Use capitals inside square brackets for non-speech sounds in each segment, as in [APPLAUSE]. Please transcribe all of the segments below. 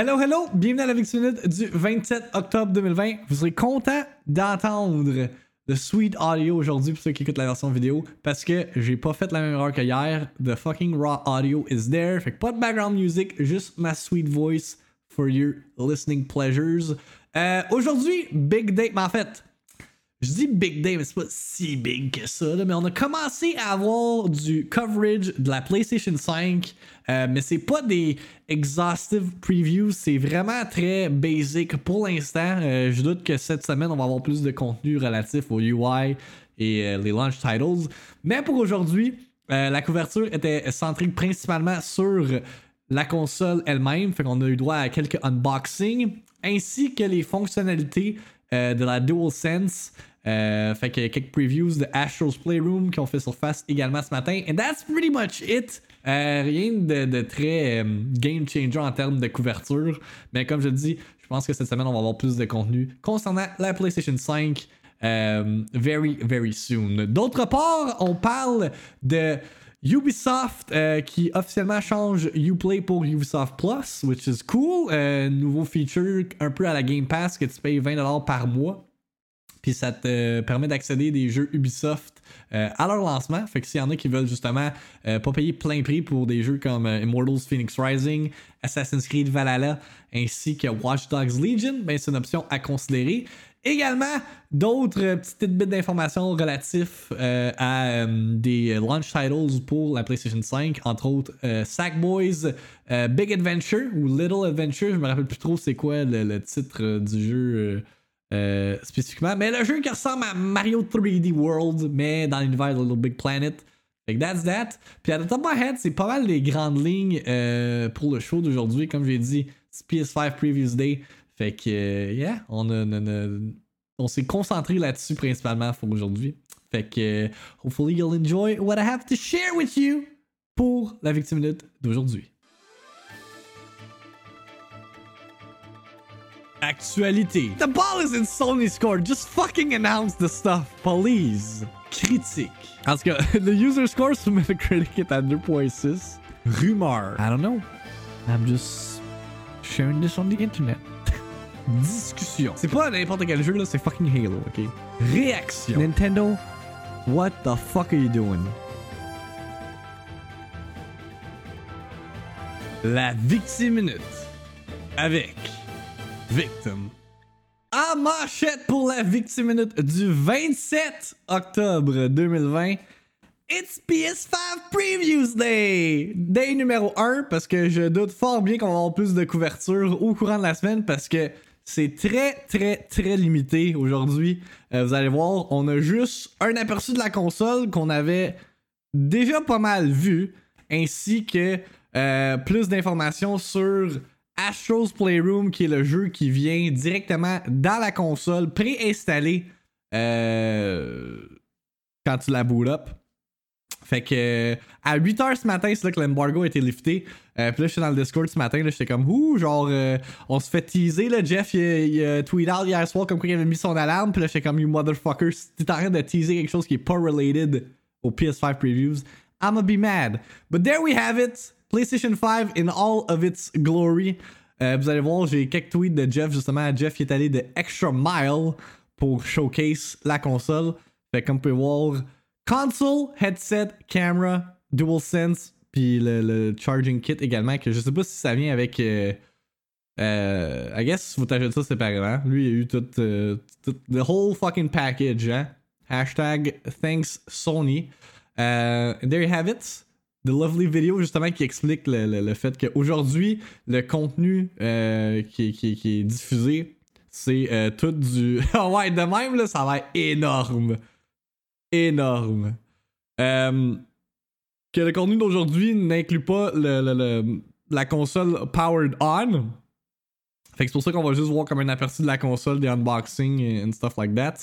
Hello, hello! Bienvenue à la Vix Minute du 27 octobre 2020. Vous serez content d'entendre le sweet audio aujourd'hui pour ceux qui écoutent la version vidéo parce que j'ai pas fait la même erreur que hier. The fucking raw audio is there. Fait que pas de background music, juste ma sweet voice for your listening pleasures. Euh, aujourd'hui, big. Mais en fait, je dis big day, mais c'est pas si big que ça. mais on a commencé à avoir du coverage de la PlayStation 5. Euh, mais c'est pas des exhaustive previews, c'est vraiment très basic pour l'instant. Euh, je doute que cette semaine, on va avoir plus de contenu relatif au UI et euh, les launch titles. Mais pour aujourd'hui, la couverture était centrée principalement sur la console elle-même. Fait qu'on a eu droit à quelques unboxings ainsi que les fonctionnalités de la DualSense. Euh, fait a quelques previews de Astro's Playroom qui ont fait surface également ce matin. And that's pretty much it. Euh, rien de, très euh, game changer en termes de couverture. Mais comme je dis, je pense que cette semaine, on va avoir plus de contenu concernant la PlayStation 5 very, very soon. D'autre part, on parle de Ubisoft qui officiellement change Uplay pour Ubisoft Plus, which is cool. nouveau feature un peu à la Game Pass que tu payes 20$ par mois. Puis ça te permet d'accéder des jeux Ubisoft euh, à leur lancement. Fait que s'il y en a qui veulent justement euh, pas payer plein prix pour des jeux comme euh, Immortals Phoenix Rising, Assassin's Creed Valhalla ainsi que Watch Dogs Legion, ben c'est une option à considérer. Également, d'autres petites bits d'informations relatifs à des launch titles pour la PlayStation 5, entre autres Sackboys Big Adventure ou Little Adventure, je me rappelle plus trop c'est quoi le titre du jeu. Euh, spécifiquement. Mais le jeu qui ressemble à Mario 3D World, mais dans l'univers de Little Big Planet. Fait que that's that. Puis à the top of my head, c'est pas mal les grandes lignes euh, pour le show d'aujourd'hui. Comme j'ai dit, c'est PS5 Previous Day. Fait que, yeah, on, on s'est concentré là-dessus principalement pour aujourd'hui. Fait que, hopefully you'll enjoy what I have to share with you pour la Victime Minute d'aujourd'hui. Actualité. The ball is in Sony's court. Just fucking announce the stuff, please. Critique. En tout cas, [LAUGHS] the user score sur Metacritic est à 2.6. Rumeur. I don't know. I'm just sharing this on the internet. Discussion. C'est pas n'importe quel jeu là, c'est fucking Halo, ok? Réaction. Nintendo, what the fuck are you doing? La victime minute. Avec Victim. À manchette pour la victime minute du 27 octobre 2020. It's PS5 Previews Day! Day numéro 1, parce que je doute fort bien qu'on va avoir plus de couverture au courant de la semaine, parce que c'est très, très, très limité aujourd'hui. Euh, vous allez voir, on a juste un aperçu de la console qu'on avait déjà pas mal vu, ainsi que euh, plus d'informations sur Astro's Playroom, qui est le jeu qui vient directement dans la console, préinstallé euh, quand tu la boot up. Fait que à 8h ce matin, c'est là que l'embargo a été lifté. Euh, puis là, je suis dans le Discord ce matin, j'étais comme, ouh, genre, euh, on se fait teaser, là. Jeff, il, a tweeté out hier soir comme quoi il avait mis son alarme. Puis là, j'étais comme, you motherfuckers, t'es en train de teaser quelque chose qui est pas related aux PS5 previews. I'ma be mad. But there we have it. PlayStation 5 in all of its glory. Euh, vous allez voir, j'ai quelques tweets de Jeff, justement. Jeff qui est allé de extra mile pour showcase la console. Fait comme vous pouvez voir, console, headset, camera, DualSense, puis le, charging kit également, que je sais pas si ça vient avec. Euh, euh I guess vous t'ajoutez ça séparément. Lui, il a eu tout, euh, the whole fucking package, hein. Hashtag thanks Sony. there you have it the lovely video justement qui explique le, fait qu'aujourd'hui, le contenu euh, qui, est diffusé, c'est euh, tout du. [LAUGHS] Ah ouais, de même, là, ça va être énorme. Énorme. Euh, que le contenu d'aujourd'hui n'inclut pas le, la console powered on. Fait que c'est pour ça qu'on va juste voir comme un aperçu de la console, des unboxings and stuff like that.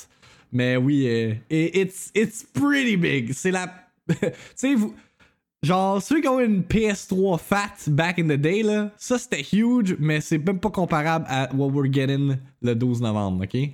Mais oui, it's, it's pretty big. C'est la. [LAUGHS] tu sais, vous Genre, ceux qui ont une PS3 fat back in the day, là, ça c'était huge, mais c'est même pas comparable à what we're getting le 12 novembre, ok?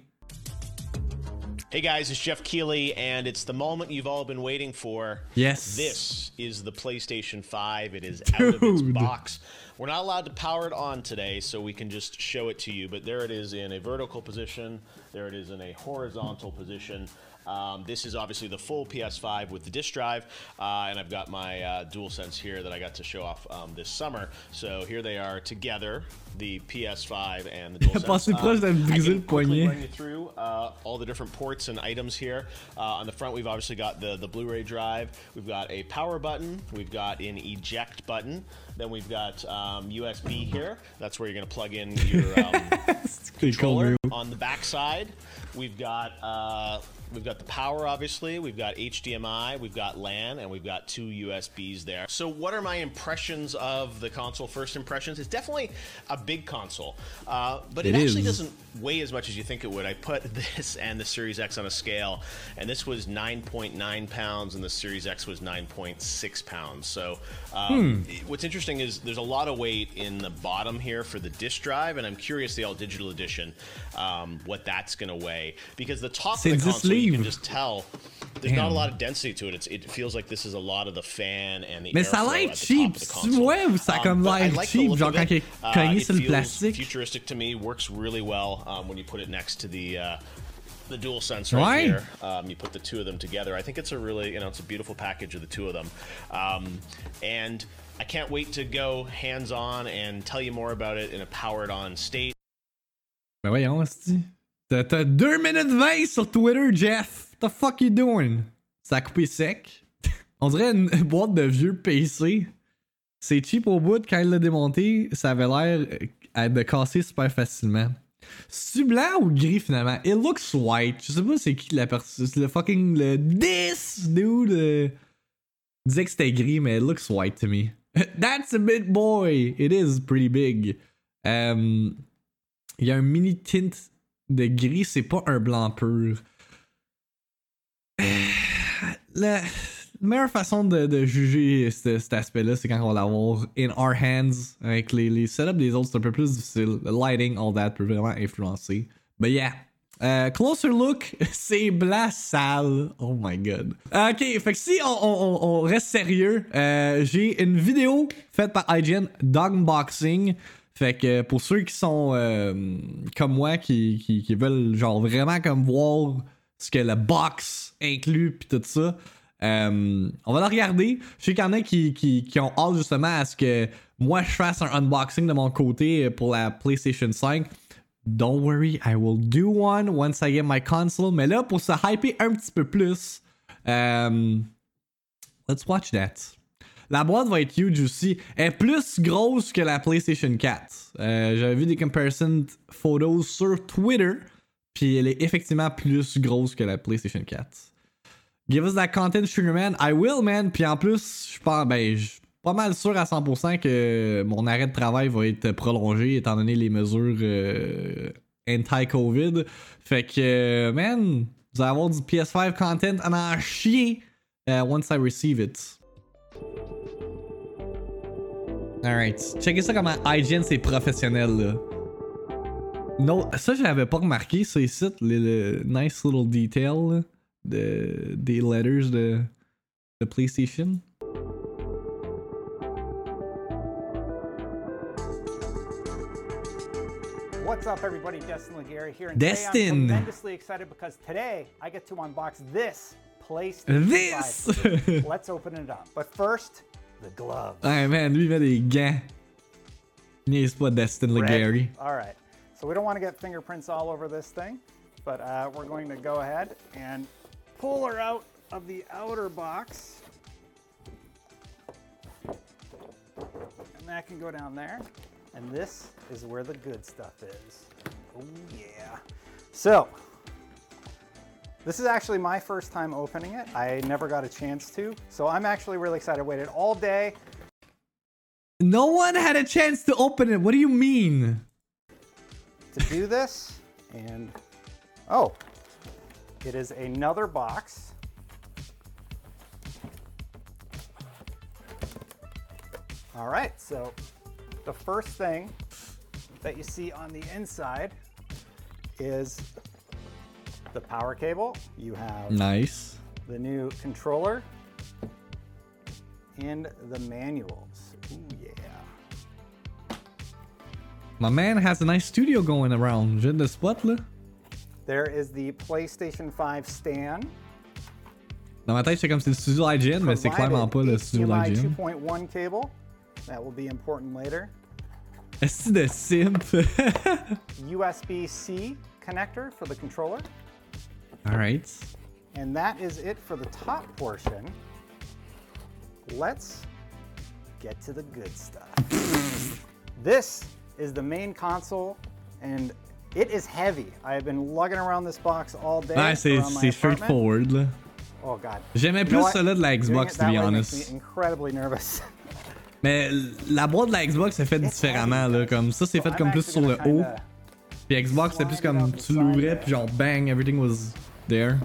Hey guys, it's Geoff Keighley, and it's the moment you've all been waiting for. Yes. This is the PlayStation 5. It is Dude. out of its box. We're not allowed to power it on today, so we can just show it to you. But there it is in a vertical position. There it is in a horizontal position. Um, this is obviously the full PS5 with the disk drive, uh, and I've got my uh, DualSense here that I got to show off um, this summer. So here they are together, the PS5 and the [LAUGHS] DualSense. Passé proche I briser can le poignet. run you through uh, all the different ports and items here. Uh, on the front, we've obviously got the, the Blu-ray drive. We've got a power button. We've got an eject button. Then we've got um, USB here. That's where you're going to plug in your um, [LAUGHS] controller. On the back side, we've got uh, we've got the power, obviously. We've got HDMI, we've got LAN, and we've got two USBs there. So, what are my impressions of the console? First impressions. It's definitely a big console, uh, but it, It actually is. doesn't weigh as much as you think it would. I put [LAUGHS] this and the Series X on a scale, and this was 9.9 pounds, and the Series X was 9.6 pounds. So, um, what's interesting is there's a lot of weight in the bottom here for the disk drive, and I'm curious the all digital edition, um, what that's going to weigh because the top of the console you can just tell. There's not a lot of density to it. It's, it feels like this is a lot of the fan and the Mais ça a airflow l'air at the top cheap. of the console. Ouais, ça a comme I l'air like cheap, genre of quand il est Uh, cogné it sur le feels plastique. futuristic to me. Works really well um, when you put it next to the uh, the dual sense right Right. here. Um, you put the two of them together. I think it's a really you know it's a beautiful package of the two of them, um, and I can't wait to go hands on and tell you more about it in a powered on state. Ben voyons. T'as t'as 2 minutes 20 sur Twitter, Jeff. What the fuck you doing? Ça a coupé sec. On dirait une [LAUGHS] boîte de vieux PC. C'est cheap au bout. Quand il l'a démonté, ça avait l'air euh, de casser super facilement. C'est blanc ou gris finalement? It looks white. Je sais pas c'est qui la personne. C'est le fucking. Le this dude. euh, disait que c'était gris, mais it looks white to me. [LAUGHS] That's a big boy. It is pretty big. Um, il y a un mini tint de gris, c'est pas un blanc pur. [SIGHS] La meilleure façon de, de juger ce- cet aspect-là, c'est quand on va l'avoir in our hands. Avec les, les setups des autres, c'est un peu plus difficile. Le lighting, all that peut vraiment influencer. But yeah. Euh, closer look, [LAUGHS] c'est blanc sale. Oh my god. Ok, fait que si on- on reste sérieux, euh, j'ai une vidéo faite par IGN d'unboxing. Fait que pour ceux qui sont euh, comme moi, qui, veulent genre vraiment comme voir ce que le box inclut puis tout ça, euh, on va la regarder. Je sais qu'il y en a qui, qui, qui ont hâte justement à ce que moi je fasse un unboxing de mon côté pour la PlayStation 5. Don't worry, I will do one once I get my console. Mais là, pour se hyper un petit peu plus, euh, let's watch that. La boîte va être huge aussi. Elle est plus grosse que la PlayStation 4. Euh, J'avais vu des comparison photos sur Twitter. Puis elle est effectivement plus grosse que la PlayStation 4. Give us that content, Sugar Man. I will, man. Puis en plus, je pense, ben, je suis pas mal sûr à 100% que mon arrêt de travail va être prolongé étant donné les mesures euh, anti-COVID. Fait que, man, vous allez avoir du PS5 content en en chier euh, once I receive it. Alright, checkez ça comment IGN c'est professionnel là. Non, ça je l'avais pas remarqué, ça ici, le, le nice little detail là, de, des letters de, de PlayStation. What's up, everybody? Destin Legary here, and Destin. today I'm tremendously excited because today I get to unbox this PlayStation This! 5. [LAUGHS] Let's open it up. But first, the gloves. Ouais, man, lui il met des gants. Niaise pas Destin Legarie. All right. So we don't want to get fingerprints all over this thing, but uh, we're going to go ahead and pull her out of the outer box. And that can go down there. And this is where the good stuff is. Oh, yeah. So, this is actually my first time opening it. I never got a chance to. So I'm actually really excited. I waited all day No one had a chance to open it. What do you mean? to do this. And oh, it is another box. All right, so the first thing that you see on the inside is the power cable. You have Nice. the new controller and the manuals. Ooh, yeah. My man has a nice studio going around. J'ai de spot là. There is the PlayStation 5 stand. Dans ma tête, c'est comme c'est le studio IGN, mais c'est clairement pas le studio IGN. 2.1 cable. That will be important later. Est-ce de simp? [LAUGHS] USB-C connector for the controller. Alright. And that is it for the top portion. Let's get to the good stuff. [LAUGHS] this is the main console, and it is heavy. I have been lugging around this box all day. Ouais, c'est my c'est apartment. straightforward là. Oh god. J'aimais plus celle-là de la Xbox, to be honest. incredibly nervous. [LAUGHS] Mais la boîte de la Xbox c'est fait It's différemment là, comme ça c'est fait comme plus sur le haut. Puis Xbox c'est plus it comme tu l'ouvrais puis genre bang, everything was there.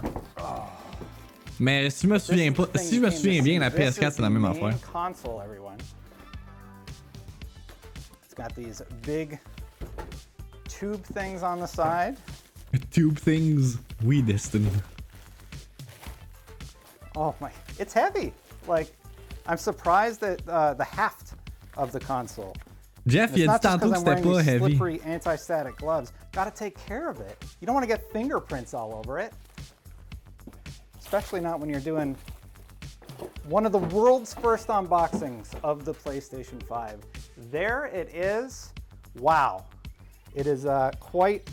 Mais si je me souviens pas, si je me souviens bien, la PS4 is c'est la même affaire. console, everyone. It's got these big tube things on the side. Tube things, we destined. Oh my, it's heavy. Like, I'm surprised at uh, the heft of the console. Geoff, il a not dit tantôt que c'était wearing pas heavy. slippery anti-static gloves. Gotta take care of it. You don't want to get fingerprints all over it. Especially not when you're doing one of the world's first unboxings of the PlayStation 5. There it is. Wow. It is uh, quite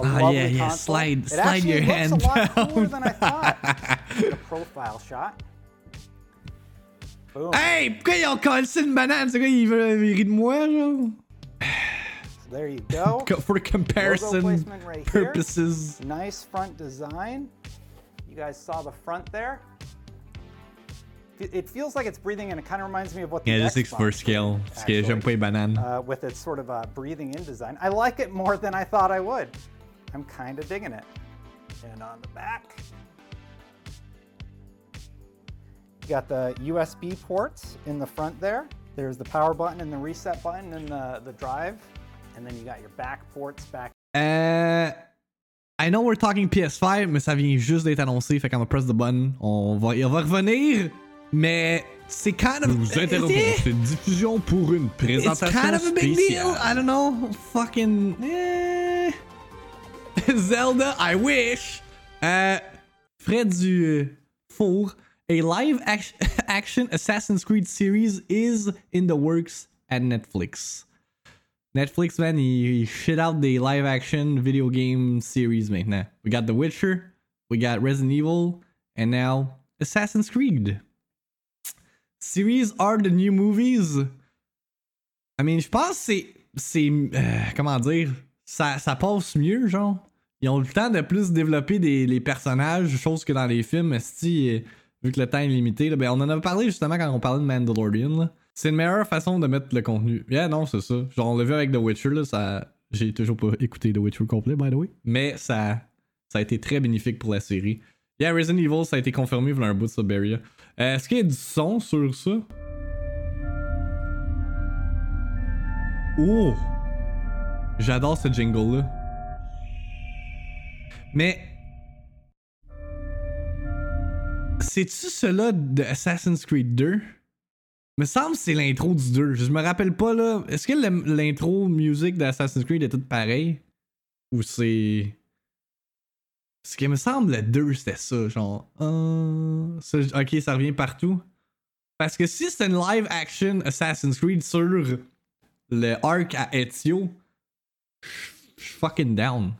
a Ah, lovely yeah, yeah. console. Slide- it slide actually your looks hand a lot down. cooler than I [LAUGHS] thought. A profile shot. Boom. Hey, pourquoi ils ont collé une banane? C'est quoi, ils veulent ils de moi, genre? So there you go. Co- [LAUGHS] For comparison right here. purposes. Nice front design. You guys saw the front there. It- feels like it's breathing and it kind of reminds me of what the Yeah, just Xbox for scale. did, Parce que j'aime actually, les uh, with its sort of uh, breathing in design. I like it more than I thought I would. I'm kind of digging it. And on the back, you got the USB ports in the front there. There's the power button and the reset button and the, the drive. And then you got your back ports back Euh. I know we're talking PS5, mais ça vient juste d'être annoncé, fait qu'on va press the button. On va, il va revenir, mais c'est kind of. Nous interrompons Eh, cette diffusion pour une It's présentation kind of a big deal. spéciale. I don't know. Fucking. Eh. [LAUGHS] Zelda, I wish. Euh, Fred du euh, four. A live act- [LAUGHS] action Assassin's Creed series is in the works at Netflix. Netflix, man, he shit out the live action video game series maintenant. We got The Witcher, we got Resident Evil, and now Assassin's Creed. Series are the new movies. I mean, je pense c'est. c'est euh, comment dire ça, passe mieux, genre. Ils ont le temps de plus développer des, les personnages, chose que dans les films, euh, vu que le temps est limité. là, ben, on en avait parlé justement quand on parlait de Mandalorian. C'est une meilleure façon de mettre le contenu. Yeah, non, c'est ça. Genre, on l'a vu avec The Witcher, là, ça. J'ai toujours pas écouté The Witcher complet, by the way. Mais ça, a été très bénéfique pour la série. Yeah, Resident Evil, ça a été confirmé pour un bout de Siberia. Euh, Est-ce qu'il y a du son sur ça? Oh! J'adore ce jingle-là. Mais. C'est-tu cela de Assassin's Creed 2? Me semble que c'est l'intro du 2. Je me rappelle pas là. Est-ce que l'intro musique d'Assassin's Creed est toute pareille? Ou c'est. Ce qui me semble le 2 c'était ça, genre. euh, ok, ça revient partout. Parce que si c'est une live action Assassin's Creed sur le arc à Ezio, je suis fucking down.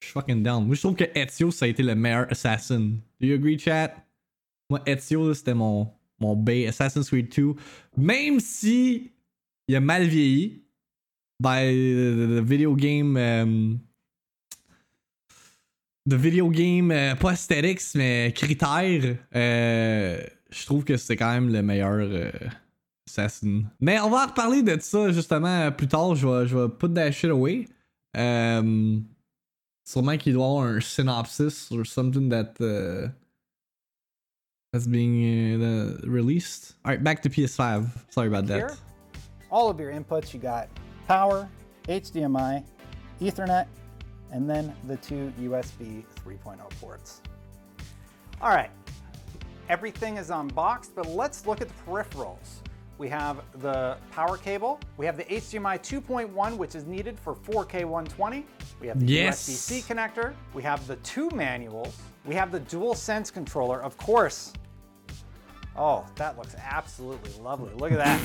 Je suis fucking down. Moi, je trouve que Ezio, ça a été le meilleur assassin. Do you agree, chat? Moi, Ezio, c'était mon, mon B. Assassin's Creed 2. Même si il a mal vieilli, by the, video game. um, the video game, euh, pas aesthetics, mais critères, euh, je trouve que c'est quand même le meilleur euh, Assassin. Mais on va reparler de ça justement plus tard. Je vais, je vais put that shit away. Euh, sûrement qu'il doit avoir un synopsis or something that that's being uh, released. Alright, back to PS5. Sorry about here. that. All of your inputs, you got power, HDMI, Ethernet, and then the two USB 3.0 ports. All right, everything is unboxed, but let's look at the peripherals. we have the power cable, we have the HDMI 2.1, which is needed for 4K 120. We have the Yes. USB-C connector. We have the two manuals. We have the dual sense controller, of course. Oh, that looks absolutely lovely. Look at that.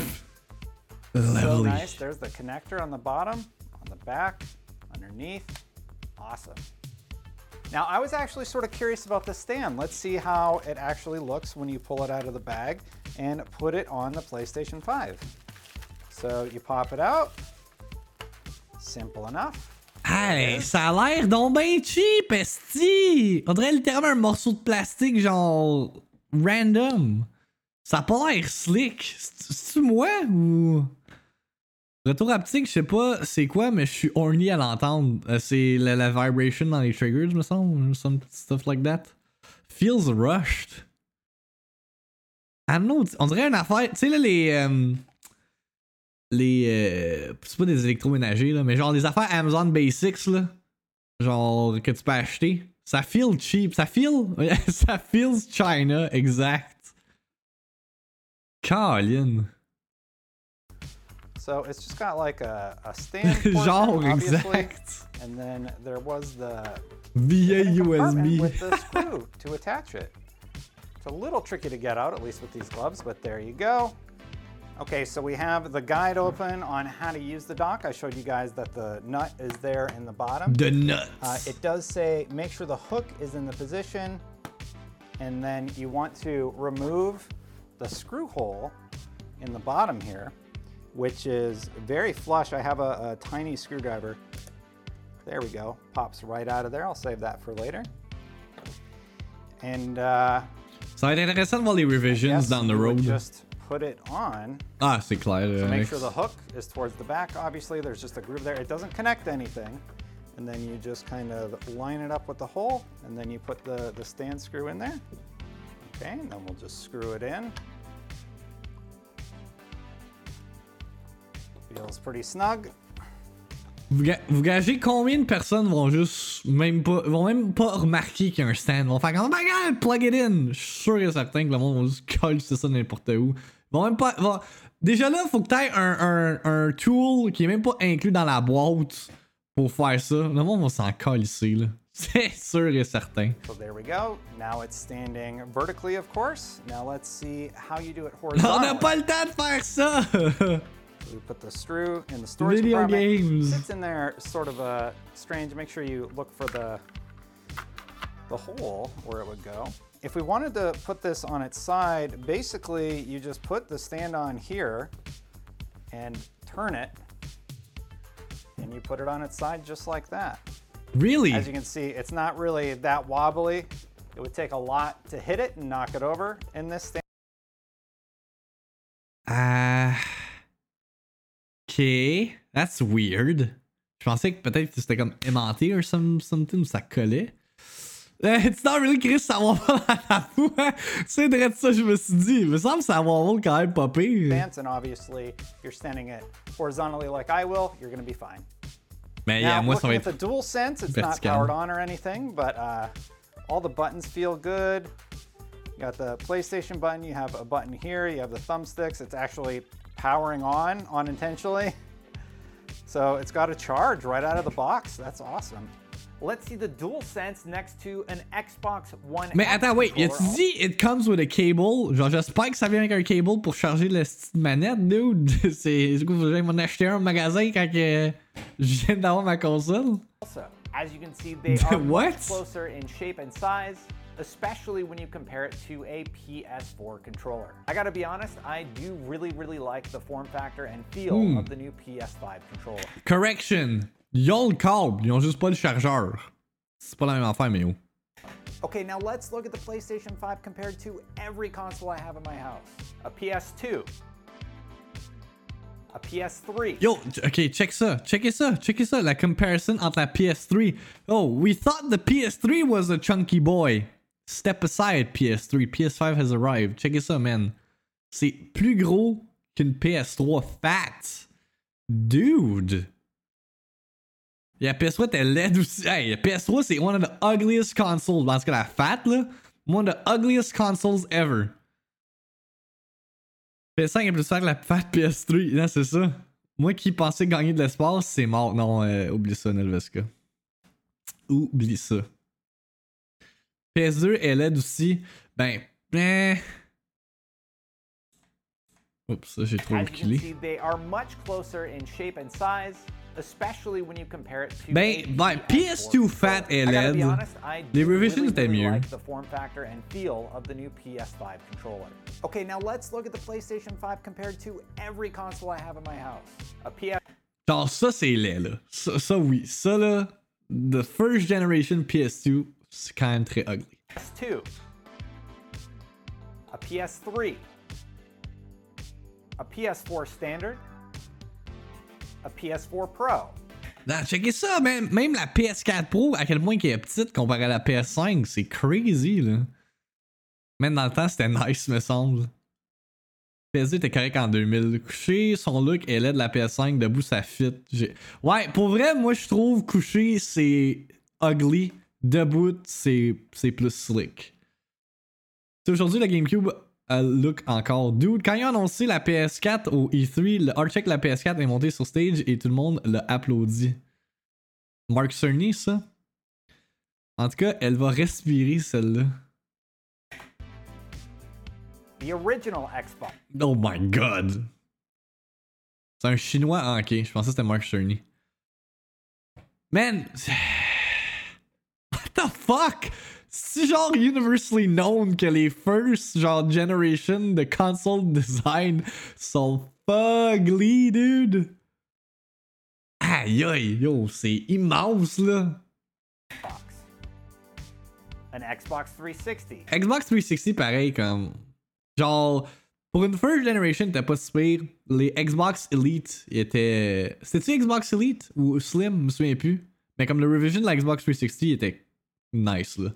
so nice. There's the connector on the bottom, on the back, underneath. Awesome. Now, I was actually sort of curious about the stand. Let's see how it actually looks when you pull it out of the bag and put it on the PlayStation 5. So you pop it out. Simple enough. Hey, ça a l'air donc ben cheap, esti! On dirait littéralement un morceau de plastique, genre. random. Ça a pas l'air slick. C'est- C'est-tu moi ou? Retour haptique, je sais pas c'est quoi, mais je suis horny à l'entendre. Euh, c'est la, la vibration dans les triggers, me semble. Some stuff like that. Feels rushed. I don't know, on dirait une affaire. Tu sais, là, les. euh, les. euh, c'est pas des électroménagers, là, mais genre des affaires Amazon Basics, là. Genre que tu peux acheter. Ça feel cheap. Ça feel. [LAUGHS] ça feels China, exact. Colin. So it's just got like a, a stand [LAUGHS] portion, genre, obviously, exact. and then there was the compartment USB. with the [LAUGHS] screw to attach it. It's a little tricky to get out, at least with these gloves, but there you go. Okay, so we have the guide open on how to use the dock. I showed you guys that the nut is there in the bottom. The nuts. Uh, it does say make sure the hook is in the position, and then you want to remove the screw hole in the bottom here, which is very flush. I have a, a tiny screwdriver. There we go. Pops right out of there. I'll save that for later. And uh, Ça va être intéressant de voir les revisions yes, down the road. just put it on. Ah, c'est clair. So make sure the hook is towards the back. Obviously, there's just a groove there. It doesn't connect anything. And then you just kind of line it up with the hole, and then you put the, the stand screw in there. Okay, and then we'll just screw it in. Feels pretty snug. Vous, vous gagez combien de personnes vont juste même pas vont même pas remarquer qu'il y a un stand, vont faire comme oh my god, plug it in. Je suis sûr et certain que le monde va juste coller ça n'importe où. Ils vont même pas. vont- Déjà là, faut que t'aies un, un, un tool qui est même pas inclus dans la boîte pour faire ça. Le monde va s'en coller là. [LAUGHS] C'est sûr et certain. So there we go. Now it's standing vertically, of course. Now let's see how you do it [LAUGHS] On horizontally. n'a pas le temps de faire ça! [LAUGHS] We put the screw in the storage Video compartment. games. Sits in there, sort of strange. Make sure you look for the the hole where it would go. If we wanted to put this on its side, basically you just put the stand on here and turn it, and you put it on its side just like that. really? As you can see, it's not really that wobbly. It would take a lot to hit it and knock it over in this stand. Ah. ok. That's weird. Je pensais que peut-être c'était comme aimanté or some, something ça collait. It's not really Chris, ça va pas dans la boue, hein? C'est vrai de ça, je me suis dit. Il me semble que ça va quand même pas pire. stance, and obviously, you're standing it horizontally like I will, you're going to be fine. Mais Now, yeah, moi, ça looking va at the être. dual sense, it's not powered on or anything, but uh, all the buttons feel good. You got the PlayStation button, you have a button here, you have the thumbsticks. It's actually powering on unintentionally. [LAUGHS] So it's got a charge right out of the box. That's awesome. Let's see the DualSense next to an Xbox One. Mais attends, wait, controller. as-tu dit it comes with a cable? Genre, j'espère que ça vient avec un cable pour charger la manette, dude. [LAUGHS] C'est. Du coup, que j'aille m'en acheter un au magasin quand que je viens d'avoir ma console. Also, as you can see, they [LAUGHS] are What? much closer in shape and size, especially when you compare it to a PS4 controller. I gotta be honest, I do really, really like the form factor and feel Hmm. of the new PS5 controller. Correction. Ils ont le câble, ils ont juste pas le chargeur. C'est pas la même affaire, mais oh. Okay, now let's look at the PlayStation 5 compared to every console I have in my house. A PS2, a PS3, Yo, ok, check ça, checkez ça, checkez ça, la comparison entre la PS3. Oh, we thought the PS3 was a chunky boy. Step aside, PS3. PS5 has arrived. Checkez ça, man. C'est plus gros qu'une PS3 fat. Dude. Yeah, PS3 était laide aussi. Hey, la PS3 c'est one of the ugliest consoles. En tout cas, la fat, là. One of the ugliest consoles ever. PS5 est plus fort que la fat PS3. Non, c'est ça. Moi qui pensais gagner de l'espace, c'est mort. Non, euh, oublie ça, Nelvesca. Oublie ça. PS2 est LED aussi. Ben, ben. Oups, ça j'ai trop they are much closer in shape and size, especially when you compare it to Ben, HD ben, PS2 4K. fat I gotta be LED. honest, Les revisions really, really like the form factor and feel of the new PS5 controller. Okay, now let's look at the PlayStation 5 compared to every console I have in my house. A PS Genre, ça c'est laid, là. Ça, ça, oui. Ça, là, the first generation PS2, c'est quand même très ugly. PS2, a PS3, a PS4 standard, a PS4 Pro. Non, checkez ça, même, même la PS4 Pro, à quel point qu'elle est petite comparée à la PS5, c'est crazy, là. Même dans le temps, c'était nice, me semble. PS2 était correct en 2000. Couché, son look est laid de la PS5, debout, ça fit. Ouais, pour vrai, moi, je trouve couché, c'est ugly. Debout, c'est plus slick. Aujourd'hui, la GameCube elle look encore. Dude, quand ils ont annoncé la PS4 au E3, le Archeck de la PS4 est monté sur stage et tout le monde l'a applaudi. Mark Cerny, ça? En tout cas, elle va respirer celle-là. The original Xbox. Oh my god. C'est un chinois. Ah, ok. Je pensais que c'était Mark Cerny. Man. [SIGHS] What the fuck? C'est genre universally known que les first genre generation de console design sont fugly, dude. Aïe aïe, yo, c'est immense là. Xbox. An Xbox 360. Xbox 360, pareil, comme. Genre, pour une first generation, t'as pas si pire. Les Xbox Elite étaient. C'était-tu Xbox Elite ou Slim? Je me souviens plus. Mais comme le revision de la Xbox 360 était nice, là.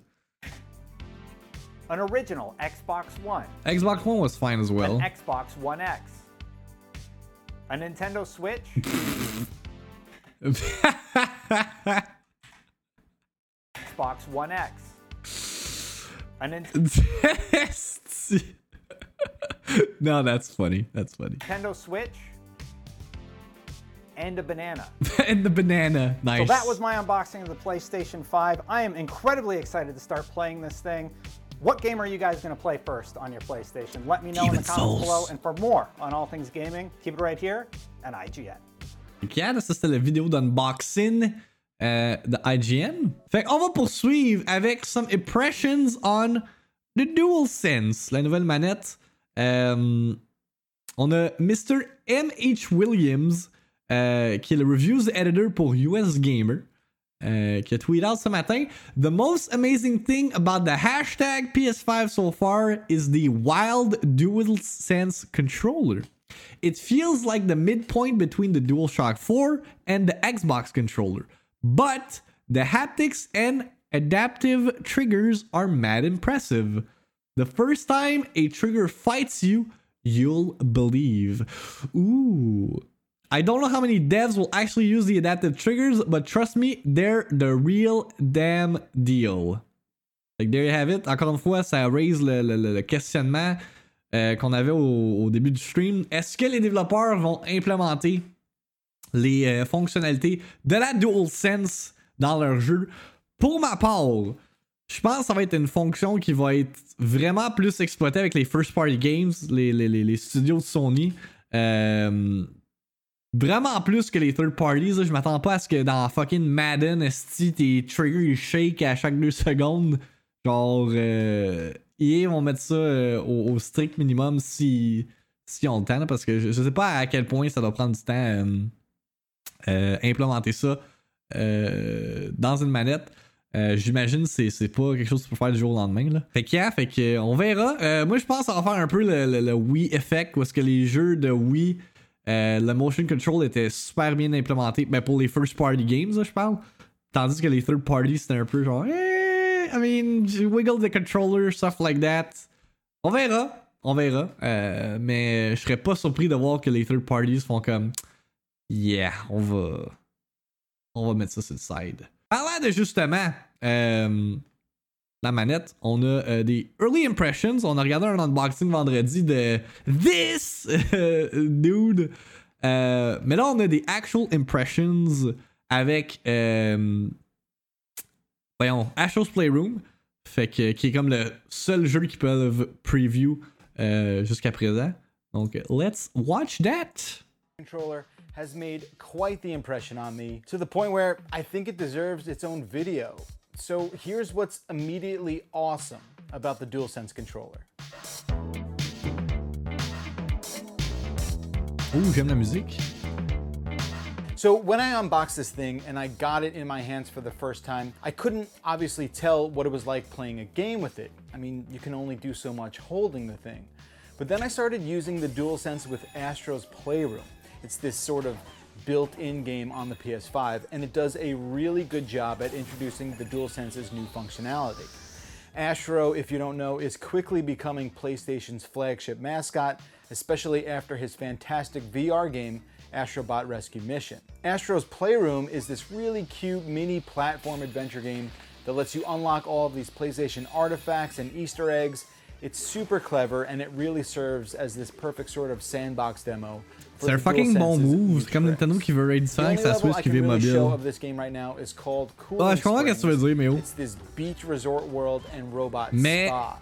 An original Xbox One. Xbox One was fine as well. An Xbox One X. A Nintendo Switch. [LAUGHS] Xbox One X. A Nin- [LAUGHS] no, that's funny. That's funny. Nintendo Switch. And a banana. [LAUGHS] and the banana. Nice. So that was my unboxing of the PlayStation 5. I am incredibly excited to start playing this thing. What game are you guys going to play first on your PlayStation? Let me know in the comments Souls. below. And for more on all things gaming, keep it right here at IGN. Regarde, ça c'était la vidéo d'unboxing euh, de IGN. Fait qu'on va poursuivre avec some impressions on the DualSense, la nouvelle manette. Euh, on a Mr. M.H. Williams, euh, qui est le reviews editor pour US Gamer, euh, qui a tweeté out ce matin. The most amazing thing about the hashtag PS5 so far is the wild DualSense controller. It feels like the midpoint between the DualShock 4 and the Xbox controller. But the haptics and adaptive triggers are mad impressive. The first time a trigger fights you, you'll believe. Ooh. I don't know how many devs will actually use the adaptive triggers, but trust me, they're the real damn deal. Like, there you have it. Encore une fois, ça raise le, le- le- questionnement euh, qu'on avait au, début du stream. Est-ce que les développeurs vont implémenter les euh, fonctionnalités de la DualSense dans leur jeu? Pour ma part, je pense que ça va être une fonction qui va être vraiment plus exploitée avec les first party games, les, les- les- les studios de Sony. Euh, vraiment plus que les third parties. Je m'attends pas à ce que dans fucking Madden, esti, tes triggers ils shake à chaque deux secondes. Genre, euh, EA vont mettre ça euh, au, strict minimum si, si on le temps, parce que je, sais pas à quel point ça doit prendre du temps euh, euh, implémenter ça euh, dans une manette. Euh, J'imagine que c'est pas quelque chose que tu peux faire du jour au lendemain. Là. Fait que, yeah, fait que, euh, on verra. Euh, moi, je pense va faire un peu le, le- le Wii Effect, où est-ce que les jeux de Wii, euh, le motion control était super bien implémenté. Ben, pour les first party games, je parle. Tandis que les third party, c'était un peu genre, eh, I mean, wiggle the controller, stuff like that. On verra. On verra. Euh, mais je serais pas surpris de voir que les third parties font comme, yeah, on va, on va mettre ça sur le side. Parlant de justement, euh, la manette, on a euh, des early impressions. On a regardé un unboxing vendredi de this [LAUGHS] dude. Euh, mais là, on a des actual impressions avec, euh, voyons, Astro's Playroom. Fait que, qui est comme le seul jeu qu'ils peuvent preview euh, jusqu'à présent. Donc, let's watch that. controller has made quite the impression on me to the point where I think it deserves its own video. So here's what's immediately awesome about the DualSense controller. Ouh, j'aime la musique. So when I unboxed this thing and I got it in my hands for the first time, I couldn't obviously tell what it was like playing a game with it. I mean, you can only do so much holding the thing. But then I started using the DualSense with Astro's Playroom. It's this sort of built-in game on the PS5, and it does a really good job at introducing the DualSense's new functionality. Astro, if you don't know, is quickly becoming PlayStation's flagship mascot, especially after his fantastic VR game, Astrobot Rescue Mission. Astro's Playroom is this really cute mini platform adventure game that lets you unlock all of these PlayStation artifacts and Easter eggs. It's super clever and it really serves as this perfect sort of sandbox demo. C'est un fucking bon move. C'est comme. Nintendo qui veut raid The ça only que ça level Switch qui really mobile. of this game right now is called Ouais, je comprends qu'est-ce que tu veux dire, mais oh. It's this beach resort world and robot Mais- spa.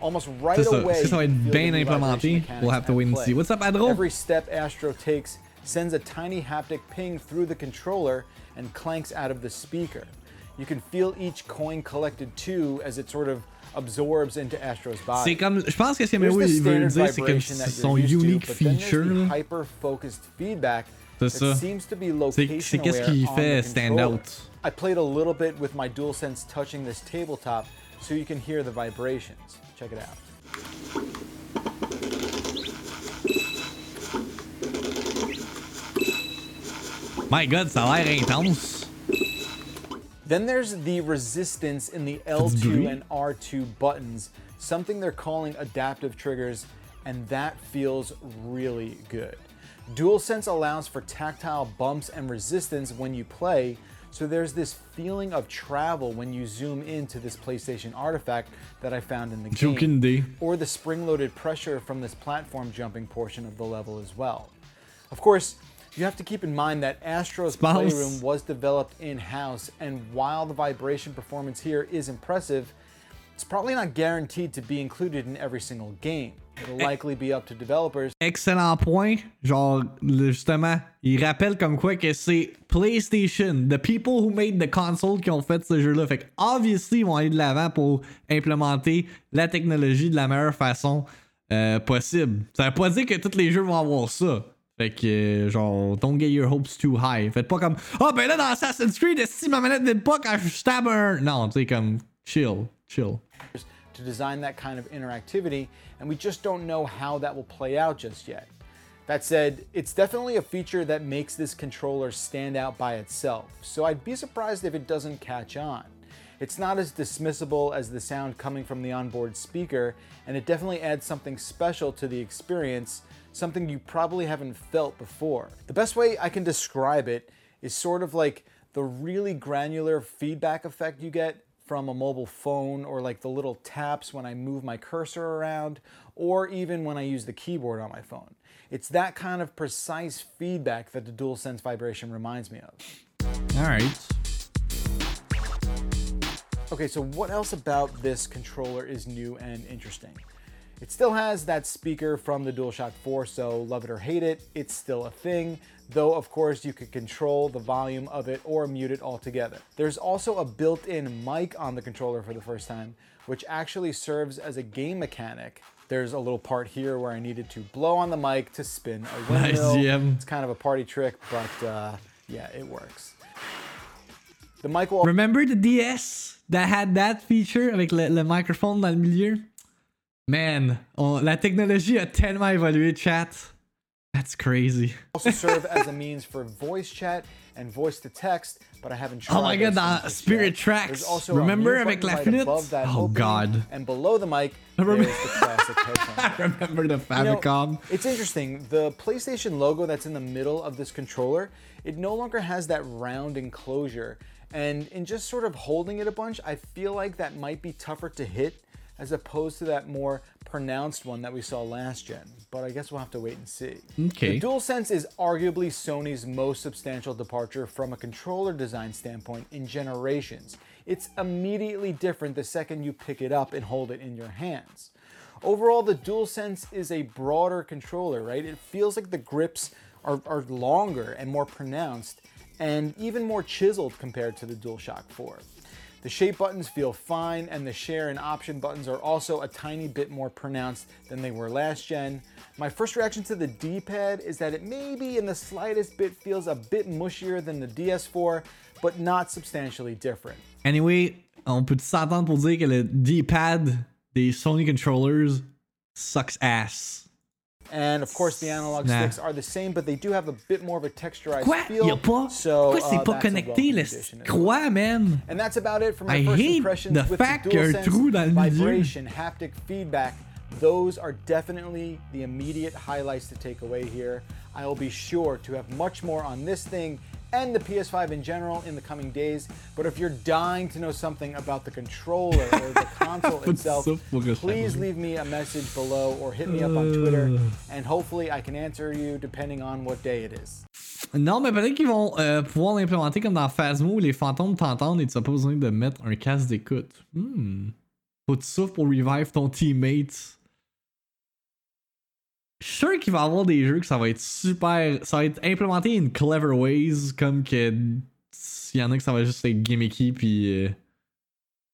Almost right C'est ça. que ça va être bien implémenté? We'll have to wait and see. What's up, Adro? Every step Astro takes sends a tiny haptic ping through the controller and clanks out of the speaker. You can feel each coin collected too as it sort of absorbs into Astro's body. C'est comme. Je pense que ce que There's Memory the il veut dire, c'est comme vibration that c'est you're son to, unique there's feature. the là. hyper-focused feedback C'est ça. to C'est qu'est-ce qui fait stand out. I played a little bit with my DualSense touching this tabletop so you can hear the vibrations. Check it out. My god, ça a l'air intense. Then there's the resistance in the. L2 and R2 buttons, something they're calling adaptive triggers, and that feels really good. DualSense allows for tactile bumps and resistance when you play, so there's this feeling of travel when you zoom into this PlayStation artifact that I found in the game. or the spring-loaded pressure from this platform jumping portion of the level as well. Of course, you have to keep in mind that Astro's Spouse. Playroom was developed in-house, and while the vibration performance here is impressive, it's probably not guaranteed to be included in every single game. It'll likely be up to developers Excellent point. Genre, justement, il rappelle comme quoi que c'est PlayStation, the people who made the console qui ont fait ce jeu-là. Fait que, obviously, ils vont aller de l'avant pour implémenter la technologie de la meilleure façon euh, possible. Ça veut pas dire que tous les jeux vont avoir ça. Fait que, genre, don't get your hopes too high. Faites pas comme, ah ben là, dans Assassin's Creed, si ma manette n'est pas quand je stab un. Non, tu sais, comme, chill, chill. to design that kind of interactivity, and we just don't know how that will play out just yet. That said, it's definitely a feature that makes this controller stand out by itself, so I'd be surprised if it doesn't catch on. It's not as dismissible as the sound coming from the onboard speaker, and it definitely adds something special to the experience, something you probably haven't felt before. The best way I can describe it is sort of like the really granular feedback effect you get from a mobile phone or like the little taps when I move my cursor around or even when I use the keyboard on my phone. It's that kind of precise feedback that the DualSense vibration reminds me of. Alright. Okay, so what else about this controller is new and interesting? It still has that speaker from the DualShock 4, so love it or hate it, it's still a thing, though of course you could control the volume of it or mute it altogether. There's also a built-in mic on the controller for the first time, which actually serves as a game mechanic. There's a little part here where I needed to blow on the mic to spin a [LAUGHS] Nice, windmill. GM. It's kind of a party trick, but uh, yeah, it works. The mic will Remember the DS that had that feature avec le, le microphone dans le milieu? Man, on- la technologie a tellement évolué, chat. That's crazy. also serve as a means for voice chat and voice to text, but I haven't tried. Oh my God, the Spirit yet. Tracks. Also Remember avec la right flûte? that Oh opening, God. And below the mic, [LAUGHS] Remember- there's the classic headphone. [LAUGHS] Remember the You know, it's interesting. The PlayStation logo that's in the middle of this controller, it no longer has that round enclosure, And in just sort of holding it a bunch, I feel like that might be tougher to hit as opposed to that more pronounced one that we saw last gen. But I guess we'll have to wait and see. Okay. The DualSense is arguably Sony's most substantial departure from a controller design standpoint in generations. It's immediately different the second you pick it up and hold it in your hands. Overall, the DualSense is a broader controller, right? It feels like the grips are, are longer and more pronounced and even more chiseled compared to the DualShock 4. The shape buttons feel fine, and the share and option buttons are also a tiny bit more pronounced than they were last gen. My first reaction to the D-pad is that it maybe in the slightest bit feels a bit mushier than the DS4, but not substantially different. Anyway, on peut s'entendre pour dire que le D-pad des Sony controllers sucks ass. And of course, the analog Nah. sticks are the same, but they do have a bit more of a texturized Quoi? feel. Y'a pas? So, c'est uh, pas that's a connecté, le addition man? And that's about it for my I first hate impressions the with fact the qu'il y a DualSense. vibration, haptic feedback. Those are definitely the immediate highlights to take away here. I will be sure to have much more on this thing and the PS5 in general in the coming days. But if you're dying to know something about the controller or the [LAUGHS] console itself, ça pour que je please leave me a message below or hit me up on Twitter, and hopefully I can answer you depending on what day it is. Non, mais peut-être qu'ils vont euh, pouvoir l'implémenter comme dans Phasmo où les fantômes t'entendent et tu n'as pas besoin de mettre un casque d'écoute. Hmm. Faut de souffle pour revive ton teammate. Je suis sûr qu'il va y avoir des jeux que ça va être super. Ça va être implémenté in clever ways, comme que. S'il y en a que ça va juste être gimmicky puis. euh,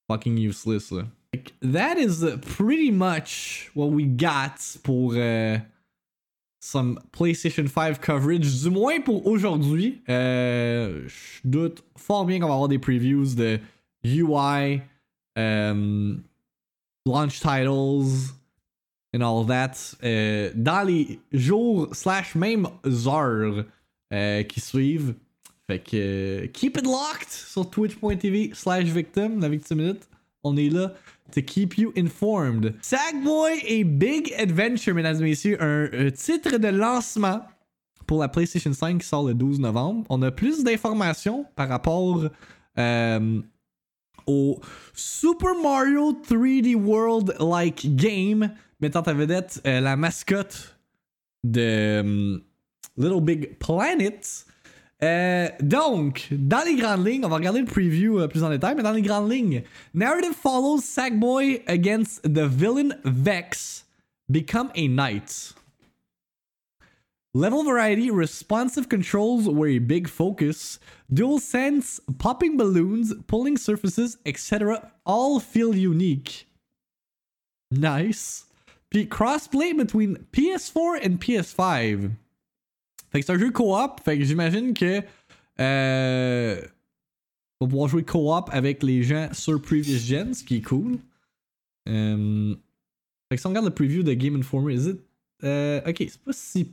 fucking useless, là. Like, That is pretty much what we got pour. euh, some PlayStation 5 coverage, du moins pour aujourd'hui. Euh, je doute fort bien qu'on va avoir des previews de UI, um, launch titles, and all that euh, dans les jours slash même heures euh, qui suivent. Fait que euh, keep it locked sur twitch.tv slash victim, la victime minute. On est là to keep you informed. Sackboy a Big Adventure, mesdames et messieurs, un, titre de lancement pour la PlayStation 5 qui sort le 12 novembre. On a plus d'informations par rapport au Super Mario 3D World-like game mettant à vedette euh, la mascotte de euh, Little Big Planet. Euh, donc, dans les grandes lignes, on va regarder le preview plus en détail, mais dans les grandes lignes, narrative follows Sackboy against the villain Vex, become a knight. Level variety, responsive controls were a big focus. Dual sense, popping balloons, pulling surfaces, etc. all feel unique. Nice. Puis crossplay between PS4 and PS5. Fait que c'est un jeu co-op, fait que j'imagine que euh, on va pouvoir jouer co-op avec les gens sur previous gen, ce qui est cool. Euh, fait que si on regarde le preview de Game Informer, is it uh, ok, c'est pas si.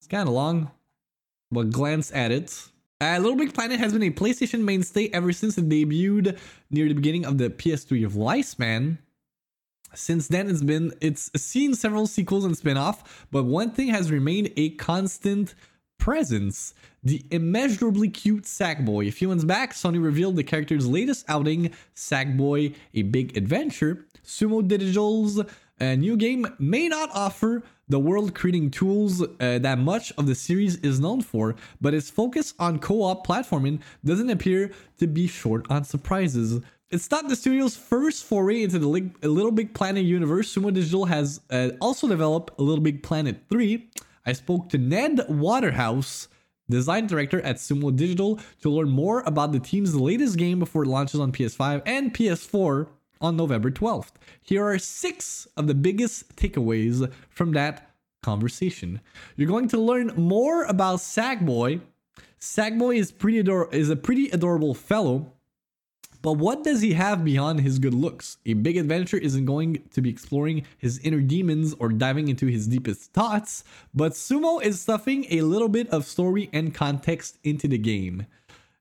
It's kind of long, but glance at it. Uh, Little Big Planet has been a PlayStation mainstay ever since it debuted near the beginning of the PS3 of lifespan. Since then, it's been it's seen several sequels and spin-off, but one thing has remained a constant presence: the immeasurably cute Sackboy. A few months back, Sony revealed the character's latest outing, Sackboy: A Big Adventure. Sumo Digital's uh, new game may not offer the world-creating tools uh, that much of the series is known for, but its focus on co-op platforming doesn't appear to be short on surprises. It's not the studio's first foray into the Little Big Planet universe. Sumo Digital has uh, also developed Little Big Planet 3. I spoke to Ned Waterhouse, design director at Sumo Digital, to learn more about the team's latest game before it launches on PS5 and PS4 on November 12th. Here are six of the biggest takeaways from that conversation. You're going to learn more about Sackboy. Sackboy is pretty ador- is a pretty adorable fellow. But what does he have beyond his good looks? A big adventure isn't going to be exploring his inner demons or diving into his deepest thoughts, but Sumo is stuffing a little bit of story and context into the game.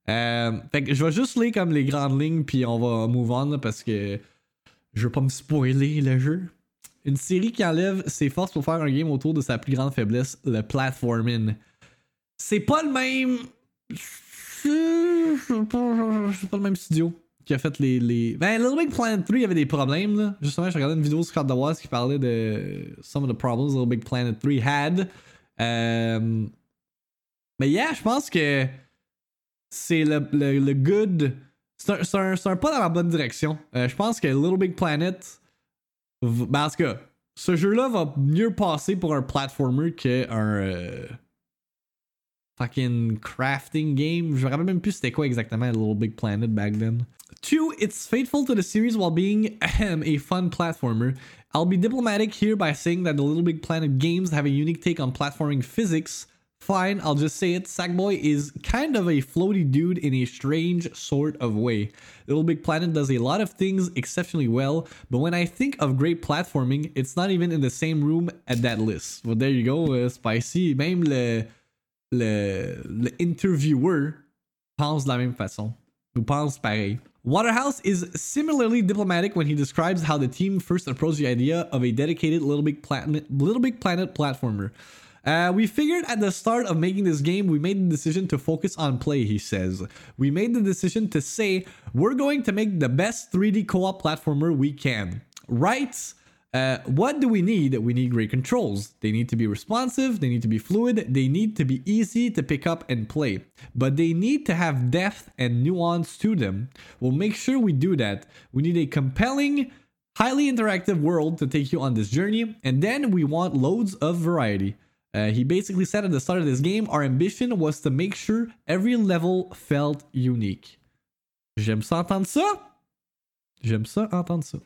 Euh, fait que je vais juste lire comme les grandes lignes, puis on va move on là, parce que je veux pas me spoiler le jeu. Une série qui enlève ses forces pour faire un game autour de sa plus grande faiblesse, le platforming. C'est pas le même c'est pas le même studio qui a fait les. les... Ben, Little Big Planet 3 avait des problèmes, là. Justement, j'ai regardé une vidéo de Scott qui parlait de some of the problems Little Big Planet 3 had. Euh... Mais yeah, je pense que c'est le, le, le good. C'est un, un, un pas dans la bonne direction. Euh, je pense que Little Big Planet. Ben, en tout cas, ce jeu-là va mieux passer pour un platformer qu'un. euh, fucking crafting game. Je me rappelle même plus c'était quoi exactement Little Big Planet back then. Two, it's faithful to the series while being a fun platformer. I'll be diplomatic here by saying that the Little Big Planet games have a unique take on platforming physics. Fine, I'll just say it. Sackboy is kind of a floaty dude in a strange sort of way. Little Big Planet does a lot of things exceptionally well, but when I think of great platforming, it's not even in the same room at that list. Well, there you go, uh, Spicy. Même le, le, le interviewer pense de la même façon. Ou pense pareil. Waterhouse is similarly diplomatic when he describes how the team first approached the idea of a dedicated Little Big Planet, Little Big Planet platformer. Uh, we figured at the start of making this game, we made the decision to focus on play, he says. We made the decision to say, we're going to make the best 3D co op platformer we can. Right? Uh, what do we need? We need great controls. They need to be responsive, they need to be fluid, they need to be easy to pick up and play. But they need to have depth and nuance to them. We'll make sure we do that. We need a compelling, highly interactive world to take you on this journey, and then we want loads of variety. Uh, he basically said at the start of this game, our ambition was to make sure every level felt unique. J'aime ça entendre ça. J'aime ça entendre ça.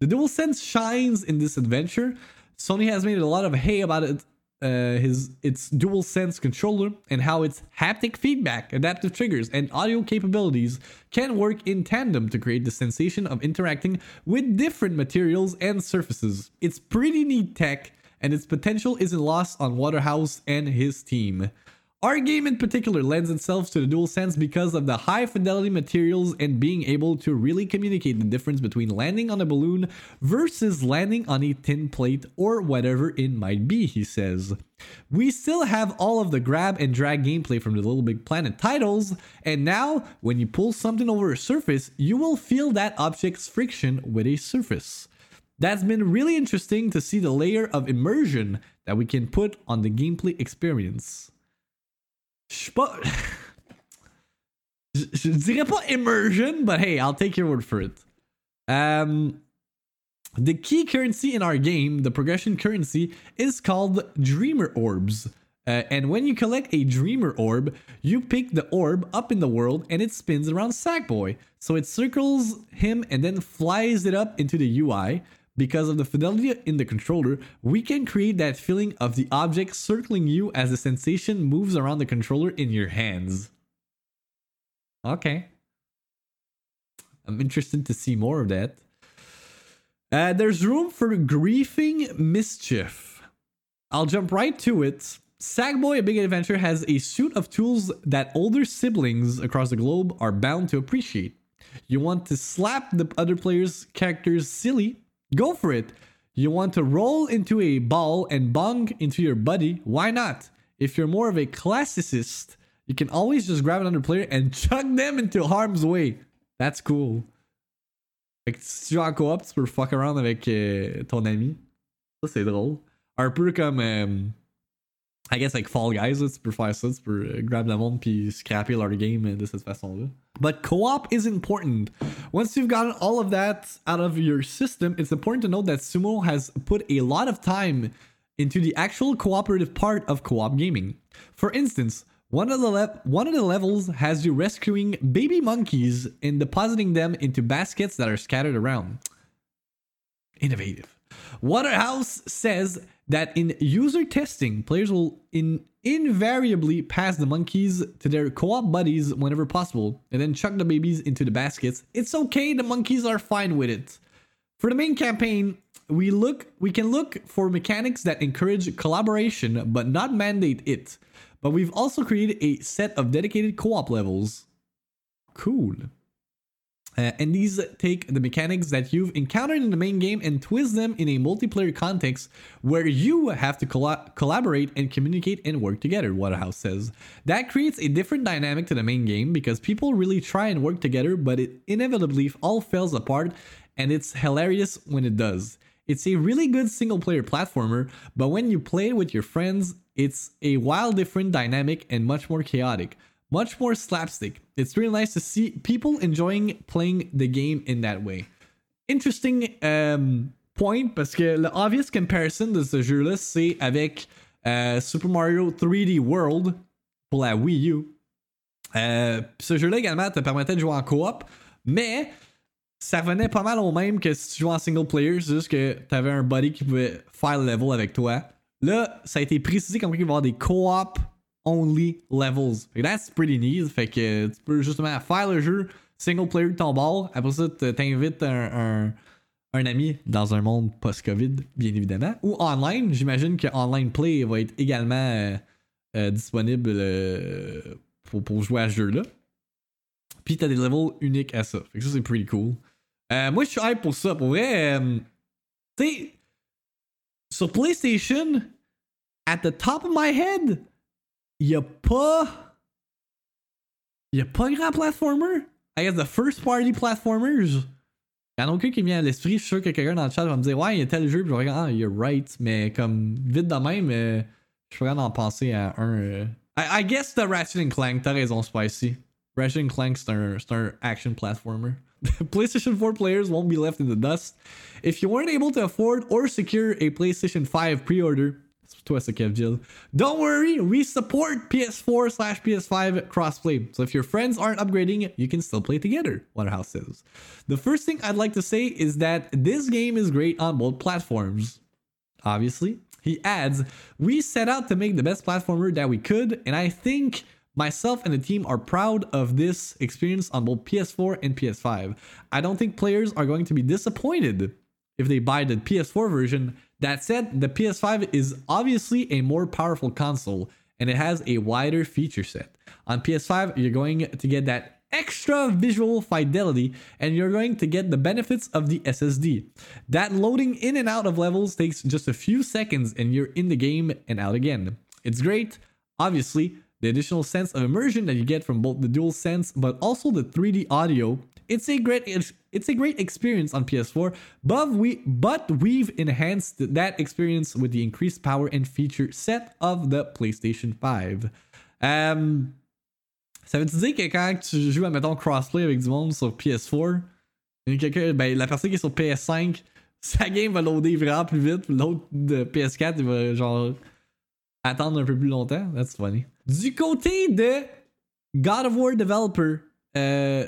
The DualSense shines in this adventure. Sony has made a lot of hay about it, uh, his its DualSense controller and how its haptic feedback, adaptive triggers, and audio capabilities can work in tandem to create the sensation of interacting with different materials and surfaces. It's pretty neat tech, and its potential isn't lost on Waterhouse and his team. Our game in particular lends itself to the DualSense because of the high fidelity materials and being able to really communicate the difference between landing on a balloon versus landing on a tin plate or whatever it might be, he says. We still have all of the grab and drag gameplay from the Little Big Planet titles, and now when you pull something over a surface, you will feel that object's friction with a surface. That's been really interesting to see the layer of immersion that we can put on the gameplay experience. Je suis pas. [LAUGHS] je, dirais pas immersion, but hey, I'll take your word for it. Um, the key currency in our game, the progression currency, is called Dreamer Orbs. Uh, and when you collect a Dreamer Orb, you pick the orb up in the world and it spins around Sackboy. So it circles him and then flies it up into the UI. Because of the fidelity in the controller, we can create that feeling of the object circling you as the sensation moves around the controller in your hands. Okay. I'm interested to see more of that. Uh, there's room for griefing mischief. I'll jump right to it. Sackboy A Big Adventure has a suite of tools that older siblings across the globe are bound to appreciate. You want to slap the other player's characters silly? Go for it. You want to roll into a ball and bung into your buddy? Why not? If you're more of a classicist, you can always just grab another player and [LAUGHS] chuck them into harm's way. That's cool. Fait que si tu en coop, tu peux fuck around avec euh, ton ami. Ça, c'est drôle. Un peu comme, euh, I guess, like Fall Guys, là, tu peux faire ça, tu peux grab le monde puis scraper leur game euh, de cette façon-là. But co-op is important. Once you've gotten all of that out of your system, it's important to note that Sumo has put a lot of time into the actual cooperative part of co-op gaming. For instance, one of the le- one of the levels has you rescuing baby monkeys and depositing them into baskets that are scattered around. Innovative. Waterhouse says that in user testing, players will in invariably pass the monkeys to their co-op buddies whenever possible, and then chuck the babies into the baskets. It's okay, the monkeys are fine with it. For the main campaign, we look we can look for mechanics that encourage collaboration but not mandate it. But we've also created a set of dedicated co-op levels. Cool. Uh, and these take the mechanics that you've encountered in the main game and twist them in a multiplayer context where you have to colla- collaborate and communicate and work together, Waterhouse says. That creates a different dynamic to the main game because people really try and work together, but it inevitably all falls apart, and it's hilarious when it does. It's a really good single player platformer, but when you play with your friends, it's a wild different dynamic and much more chaotic much more slapstick. It's really nice to see people enjoying playing the game in that way. Interesting um, point parce que le obvious comparison de ce jeu-là, c'est avec euh, Super Mario 3D World pour la Wii U. Euh, ce jeu-là également te permettait de jouer en coop, mais ça venait pas mal au même que si tu jouais en single player, c'est juste que t'avais un buddy qui pouvait faire le level avec toi. Là, ça a été précisé comme qu'il va y avoir des co-op only levels. Fait that's pretty neat. Fait que tu peux justement faire le jeu single player de ton bord. Après ça, t'invites un, un, ami dans un monde post-COVID, bien évidemment. Ou online. J'imagine que online play va être également euh, euh, disponible euh, pour, pour jouer à ce jeu-là. Puis t'as des levels uniques à ça. Fait que ça, c'est pretty cool. Moi, je suis hype pour ça. Pour vrai, tu sais, sur PlayStation, at the top of my head, y a pas. Y a pas grand platformer. I guess the first party platformers. Y'en a aucun qui me vient à l'esprit. Je suis sûr que quelqu'un dans le chat va me dire Ouais, il y a tel jeu. Puis je vais ah, you're right. Mais comme vite de même, euh, je suis en penser à un. Euh... I, I, guess the Ratchet Clank. T'as raison, Spicy. Ratchet Clank, c'est un action platformer. [LAUGHS] PlayStation 4 players won't be left in the dust. If you weren't able to afford or secure a PlayStation 5 pre order, toi ça Kev Jill. Don't worry, we support PS4 slash PS5 crossplay. So if your friends aren't upgrading, you can still play together, Waterhouse says. The first thing I'd like to say is that this game is great on both platforms. Obviously. He adds, we set out to make the best platformer that we could, and I think myself and the team are proud of this experience on both PS4 and PS5. I don't think players are going to be disappointed if they buy the PS4 version that said, the PS5 is obviously a more powerful console and it has a wider feature set. On PS5, you're going to get that extra visual fidelity and you're going to get the benefits of the SSD. That loading in and out of levels takes just a few seconds and you're in the game and out again. It's great, obviously, the additional sense of immersion that you get from both the dual sense but also the 3D audio it's a great it's a great experience on PS4, but we but we've enhanced that experience with the increased power and feature set of the PlayStation 5. Um, ça veut dire que quand tu joues mettons crossplay avec du monde sur PS4, ben, la personne qui est sur PS5, [LAUGHS] sa game va loader vraiment plus vite, l'autre de PS4 il va genre attendre un peu plus longtemps. That's funny. Du côté de God of War developer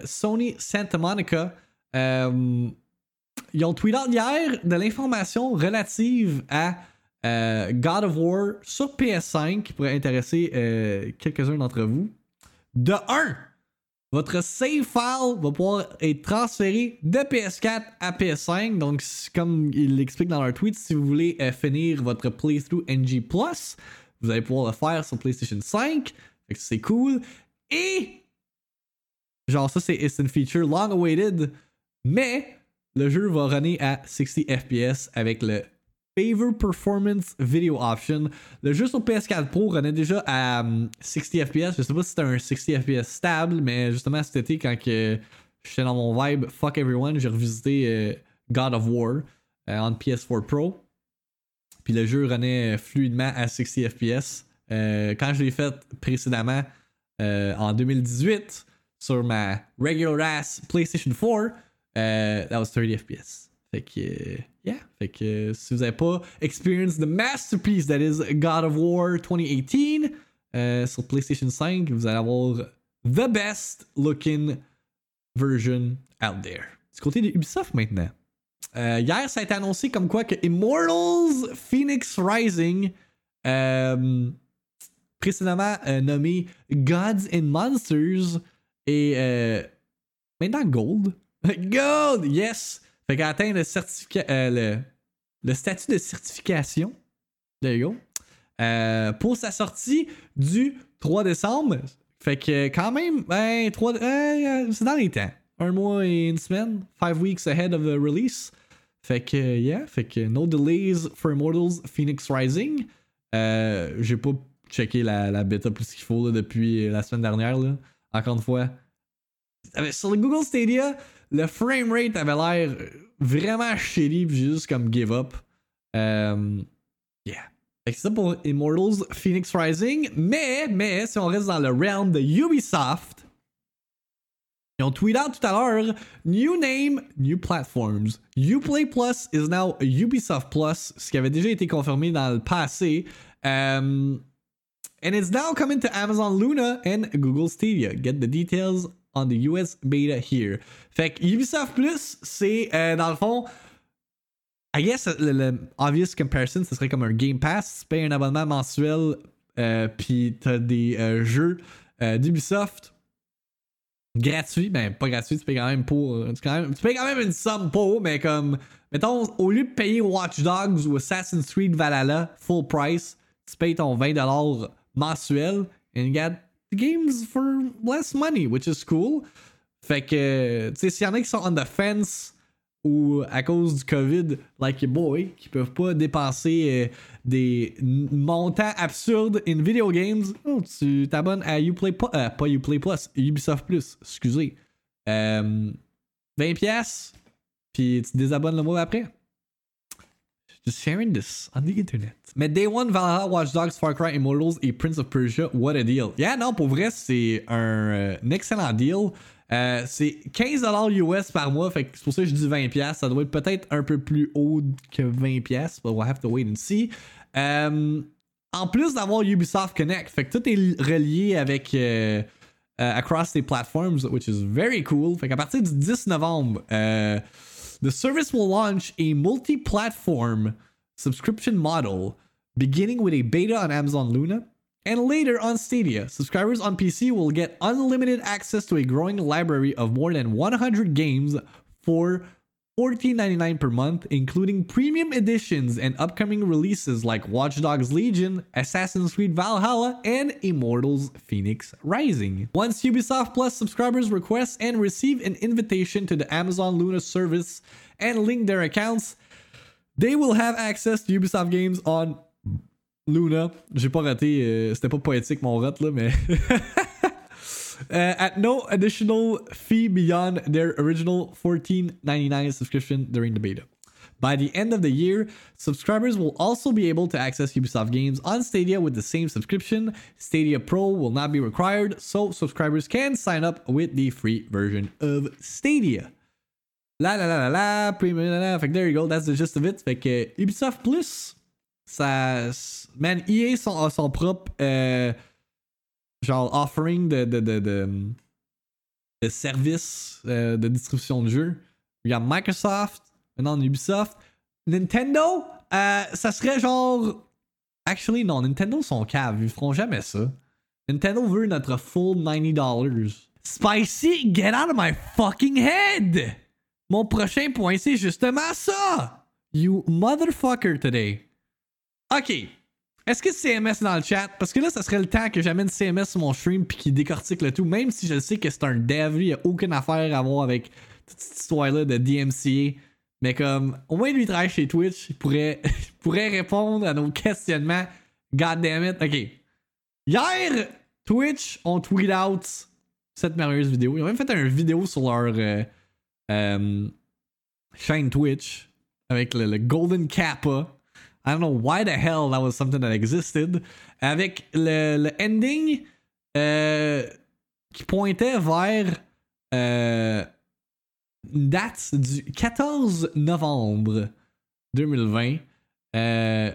Sony Santa Monica, euh, ils ont tweeté hier de l'information relative à euh, God of War sur PS5 qui pourrait intéresser quelques-uns d'entre vous. De 1, votre save file va pouvoir être transféré de PS4 à PS5. Donc, comme il l'explique dans leur tweet, si vous voulez finir votre playthrough NG vous allez pouvoir le faire sur PlayStation 5. C'est cool. Et Genre, ça, c'est une feature long awaited, mais le jeu va runner à 60 FPS avec le Favor Performance Video Option. Le jeu sur PS4 Pro runait déjà à 60 um, FPS. Je sais pas si c'était un 60 FPS stable, mais justement cet été, quand j'étais dans mon vibe Fuck Everyone, j'ai revisité euh, God of War euh, en PS4 Pro. Puis le jeu runait fluidement à 60 FPS. Euh, quand je l'ai fait précédemment en 2018, sur ma regular ass PlayStation 4, uh, that was 30 FPS. Fait que, yeah. Fait que si vous n'avez pas experienced the masterpiece that is God of War 2018 uh, sur PlayStation 5, vous allez avoir the best looking version out there. Du côté de Ubisoft maintenant. Euh, hier, ça a été annoncé comme quoi que Immortals Phoenix Rising, euh, précédemment euh, nommé Gods and Monsters, et euh, maintenant Gold. [LAUGHS] Gold! Yes! Fait qu'elle atteint le, euh, le, statut de certification. There you go. Euh, pour sa sortie du 3 décembre. Fait que quand même, ben, 3, euh, c'est dans les temps. un mois et une semaine, five weeks ahead of the release. Fait que, yeah, fait que no delays for Immortals Phoenix Rising. J'ai pas checké la, la bêta plus qu'il faut depuis la semaine dernière. Là. Encore une fois. Euh, Sur le Google Stadia, le framerate avait l'air vraiment shitty, juste comme give up. Euh, yeah. C'est ça pour Immortals Phoenix Rising. Mais, mais, si on reste dans le realm de Ubisoft, ils ont tweet out tout à l'heure New name, new platforms. Uplay Plus is now Ubisoft Plus, ce qui avait déjà été confirmé dans le passé. And it's now coming to Amazon Luna and Google Stadia. Get the details on the US beta here. Fait que Ubisoft Plus, c'est euh, dans le fond. I guess le, le obvious comparison, ce serait comme un Game Pass. Tu payes un abonnement mensuel, euh, puis t'as des euh, jeux euh, d'Ubisoft gratuits. Ben, pas gratuits, tu payes quand même pour. Tu, même- tu payes quand même une somme pour, mais comme. Mettons, au lieu de payer Watch Dogs ou Assassin's Creed Valhalla full price, tu payes ton 20$ mensuel and you get the games for less money, which is cool. Fait que, tu sais, s'il y en a qui sont on the fence ou à cause du COVID, like your boy, qui peuvent pas dépenser euh, des montants absurdes in video games, oh, tu t'abonnes à Uplay euh, pas Uplay Plus, Ubisoft Plus, excusez. Euh, 20 pièces, puis tu désabonnes le mois après. Just sharing this on the internet. Mais Day One, Valhalla, Watch Dogs, Far Cry, Immortals et Prince of Persia, what a deal. Yeah, non, pour vrai, c'est un, euh, excellent deal. Euh, c'est 15$ US par mois, fait que c'est pour ça que je dis 20$. Ça doit être peut-être un peu plus haut que 20$, but we'll have to wait and see. Euh, en plus d'avoir Ubisoft Connect, fait que tout est relié avec euh, across les platforms, which is very cool. Fait qu'à partir du 10 novembre, the service will launch a multi-platform subscription model beginning with a beta on Amazon Luna and later on Stadia. Subscribers on PC will get unlimited access to a growing library of more than 100 games for $14.99 per month, including premium editions and upcoming releases like Watch Dogs Legion, Assassin's Creed Valhalla, and Immortals Phoenix Rising. Once Ubisoft Plus subscribers request and receive an invitation to the Amazon Luna service and link their accounts, they will have access to Ubisoft games on Luna. J'ai pas raté, euh, c'était pas poétique mon rot là, mais. [LAUGHS] Uh, at no additional fee beyond their original $14.99 subscription during the beta. By the end of the year, subscribers will also be able to access Ubisoft games on Stadia with the same subscription. Stadia Pro will not be required, so subscribers can sign up with the free version of Stadia. La la la la la, premium, la la. Fait there you go, that's the gist of it. Fait que Ubisoft Plus, ça. Man, EA sont, a son propre. euh, genre offering de, de, de, de, de services euh, de distribution de jeux. Microsoft, maintenant Ubisoft. Nintendo, euh, ça serait genre. Actually, non, Nintendo sont caves, ils feront jamais ça. Nintendo veut notre full $90. Spicy, get out of my fucking head! Mon prochain point, c'est justement ça! You motherfucker today. Ok. Est-ce que CMS est dans le chat? Parce que là, ça serait le temps que j'amène CMS sur mon stream puis qu'il décortique le tout, même si je sais que c'est un dev, il n'y a aucune affaire à voir avec toute cette histoire-là de DMCA. Mais comme, au moins lui il travaille chez Twitch, il pourrait, [LAUGHS] il pourrait répondre à nos questionnements. God damn it. Ok. Hier, Twitch ont tweet out cette merveilleuse vidéo. Ils ont même fait une vidéo sur leur euh, euh, chaîne Twitch avec le, le Golden Kappa. I don't know why the hell that was something that existed. Avec le, le ending euh, qui pointait vers euh, une date du 14 novembre 2020. Euh,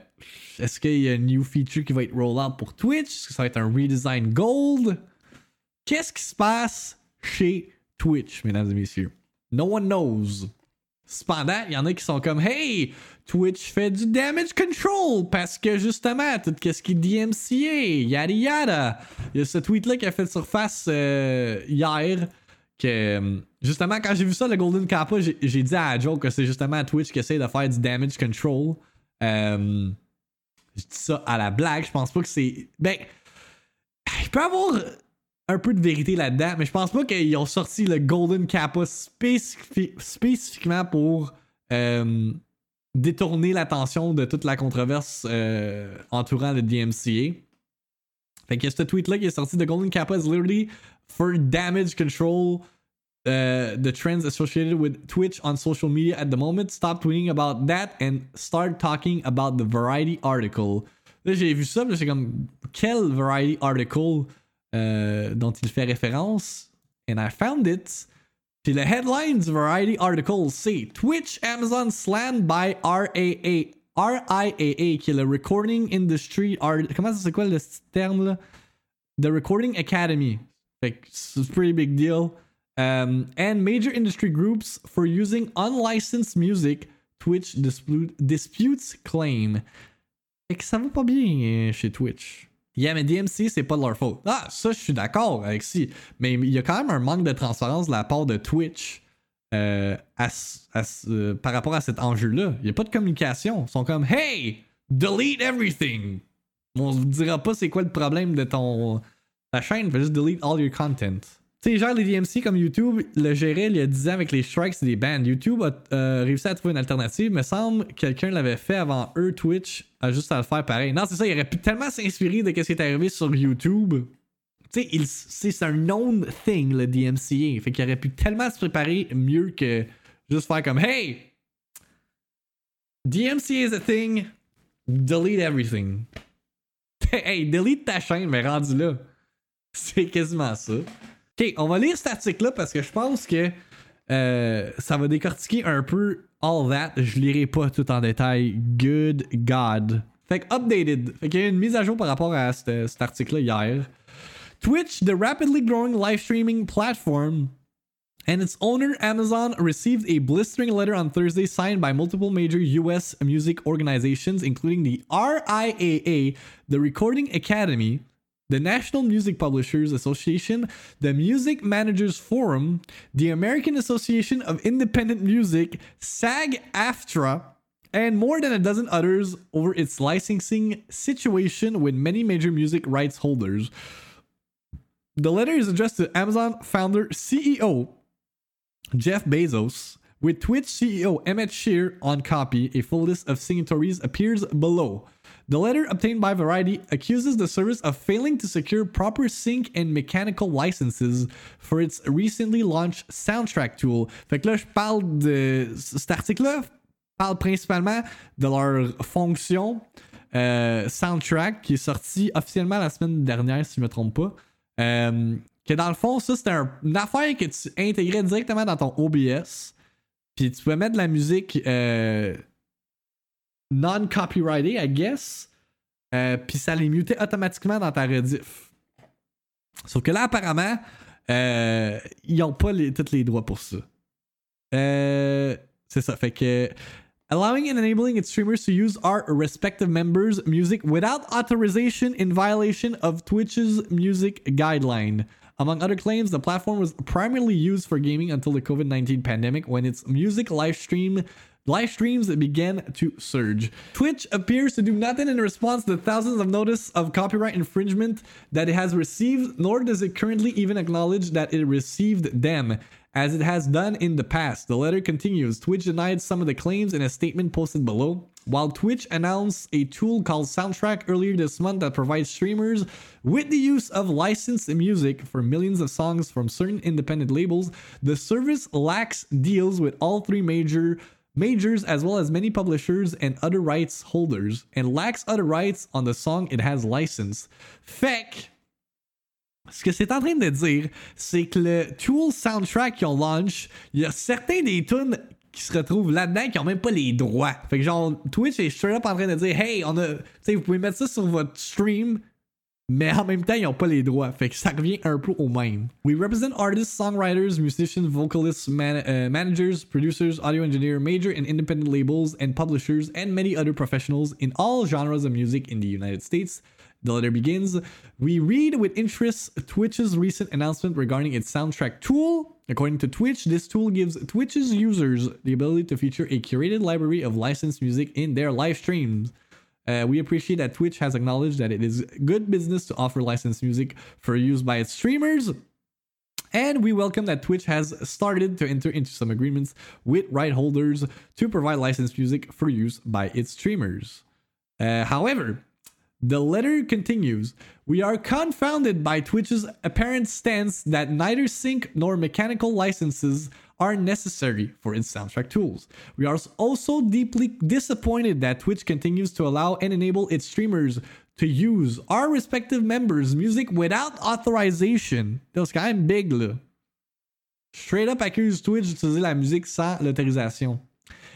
Est-ce qu'il y a un new feature qui va être roll out pour Twitch? Est-ce que ça va être un redesign gold? Qu'est-ce qui se passe chez Twitch, mesdames et messieurs? No one knows. Cependant, il y en a qui sont comme Hey, Twitch fait du damage control parce que justement, tout ce qui est DMCA, yada yada. Il y a ce tweet-là qui a fait surface euh, hier. Que euh, justement, quand j'ai vu ça, le Golden Kappa, j'ai dit à Joe que c'est justement Twitch qui essaie de faire du damage control. Euh, je dis ça à la blague, je pense pas que c'est. Ben, il peut avoir un peu de vérité là-dedans, mais je pense pas qu'ils ont sorti le Golden Kappa spécifi- spécifiquement pour euh, détourner l'attention de toute la controverse euh, entourant le DMCA. Fait que ce tweet-là qui est sorti de Golden Kappa is literally for damage control. Uh, the trends associated with Twitch on social media at the moment. Stop tweeting about that and start talking about the Variety article. Là, j'ai vu ça, c'est comme quel Variety article euh, dont il fait référence. And I found it. Puis le headline du Variety article, c'est Twitch Amazon slammed by RAA. RIAA, qui est le Recording Industry Art. Comment ça, c'est quoi le terme là? The Recording Academy. Fait que c'est pretty big deal. Um, and major industry groups for using unlicensed music, Twitch dispute, disputes claim. Fait que ça va pas bien chez Twitch. Yeah, mais DMC, c'est pas de leur faute. Ah, ça, je suis d'accord avec si. Mais il y a quand même un manque de transparence de la part de Twitch euh, euh, par rapport à cet enjeu-là. Il n'y a pas de communication. Ils sont comme Hey, delete everything. On ne dira pas c'est quoi le problème de ton ta chaîne, fais juste delete all your content. Tu sais, genre les DMC comme YouTube le gérait il y a 10 ans avec les strikes et les bans. YouTube a euh, réussi à trouver une alternative. Me semble que quelqu'un l'avait fait avant eux, Twitch a juste à le faire pareil. Non, c'est ça, il aurait pu tellement s'inspirer de ce qui est arrivé sur YouTube. Tu sais, c'est un known thing, le DMCA. Fait qu'il aurait pu tellement se préparer mieux que juste faire comme Hey! DMCA is a thing. Delete everything. [LAUGHS] hey, delete ta chaîne, mais rendu là. [LAUGHS] C'est quasiment ça. Ok, on va lire cet article-là parce que je pense que euh, ça va décortiquer un peu all that. Je lirai pas tout en détail. Good God. Fait que updated. Fait qu'il y a une mise à jour par rapport à cet article-là hier. Twitch, the rapidly growing live streaming platform, and its owner Amazon received a blistering letter on Thursday signed by multiple major US music organizations, including the RIAA, the Recording Academy, the National Music Publishers Association, the Music Managers Forum, the American Association of Independent Music, SAG AFTRA, and more than a dozen others over its licensing situation with many major music rights holders. The letter is addressed to Amazon founder CEO Jeff Bezos, with Twitch CEO Emmett Shear on copy. A full list of signatories appears below. The letter obtained by Variety accuses the service of failing to secure proper sync and mechanical licenses for its recently launched soundtrack tool. Fait que là, je parle de. Cet article-là parle principalement de leur fonction euh, soundtrack qui est sorti officiellement la semaine dernière, si je me trompe pas. Euh, que dans le fond, ça, c'était un- une affaire que tu intégrais directement dans ton OBS. Puis tu pouvais mettre de la musique euh, non-copyrighted, I guess. Euh, puis ça les mutait automatiquement dans ta rediff. Sauf que là, apparemment, euh, ils ont pas les- tous les droits pour ça. Euh, c'est ça. Fait que. Allowing and enabling its streamers to use our respective members' music without authorization in violation of Twitch's music guideline. Among other claims, the platform was primarily used for gaming until the COVID 19 pandemic when its music live stream live streams began to surge. Twitch appears to do nothing in response to the thousands of notice of copyright infringement that it has received, nor does it currently even acknowledge that it received them, as it has done in the past. The letter continues. Twitch denied some of the claims in a statement posted below. While Twitch announced a tool called Soundtrack earlier this month that provides streamers with the use of licensed music for millions of songs from certain independent labels, the service lacks deals with all three major majors as well as many publishers and other rights holders and lacks other rights on the song it has licensed. Fait que, ce que c'est en train de dire, c'est que le tool soundtrack qu'ils ont launch, il y a certains des tunes qui se retrouvent là-dedans qui ont même pas les droits. Fait que genre, Twitch est straight up en train de dire, hey, on a, tu sais, vous pouvez mettre ça sur votre stream, mais en même temps, ils pas les droits. Fait que ça revient un peu au même. We represent artists, songwriters, musicians, vocalists, man- uh, managers, producers, audio engineer, major and independent labels and publishers, and many other professionals in all genres of music in the United States. The letter begins We read with interest Twitch's recent announcement regarding its soundtrack tool. According to Twitch, this tool gives Twitch's users the ability to feature a curated library of licensed music in their live streams. Uh, we appreciate that Twitch has acknowledged that it is good business to offer licensed music for use by its streamers. And we welcome that Twitch has started to enter into some agreements with right holders to provide licensed music for use by its streamers. Uh, however, the letter continues We are confounded by Twitch's apparent stance that neither sync nor mechanical licenses are necessary for its soundtrack tools. We are also deeply disappointed that Twitch continues to allow and enable its streamers to use our respective members' music without authorization. Quand même big, là. Straight up accuse Twitch d'utiliser la musique sans l'autorisation.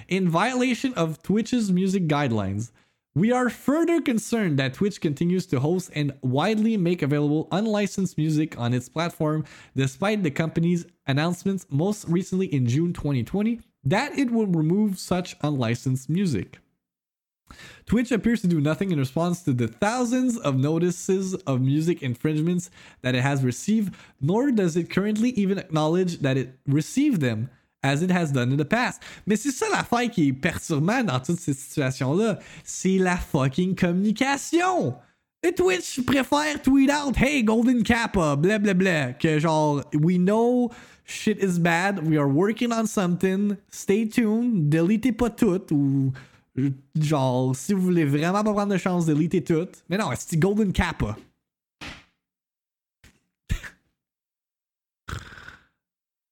In violation of Twitch's music guidelines, we are further concerned that Twitch continues to host and widely make available unlicensed music on its platform, despite the company's announcements most recently in June 2020 that it will remove such unlicensed music. Twitch appears to do nothing in response to the thousands of notices of music infringements that it has received, nor does it currently even acknowledge that it received them as it has done in the past. Mais c'est ça l'affaire qui est perturbante dans toutes ces situations-là. C'est la fucking communication! Et Twitch préfère tweet out Hey, Golden Kappa, blah blah blah. Que genre, we know shit is bad, we are working on something, stay tuned, déletez pas tout, ou genre, si vous voulez vraiment pas prendre de chance, déletez tout. Mais non, c'est Golden Kappa.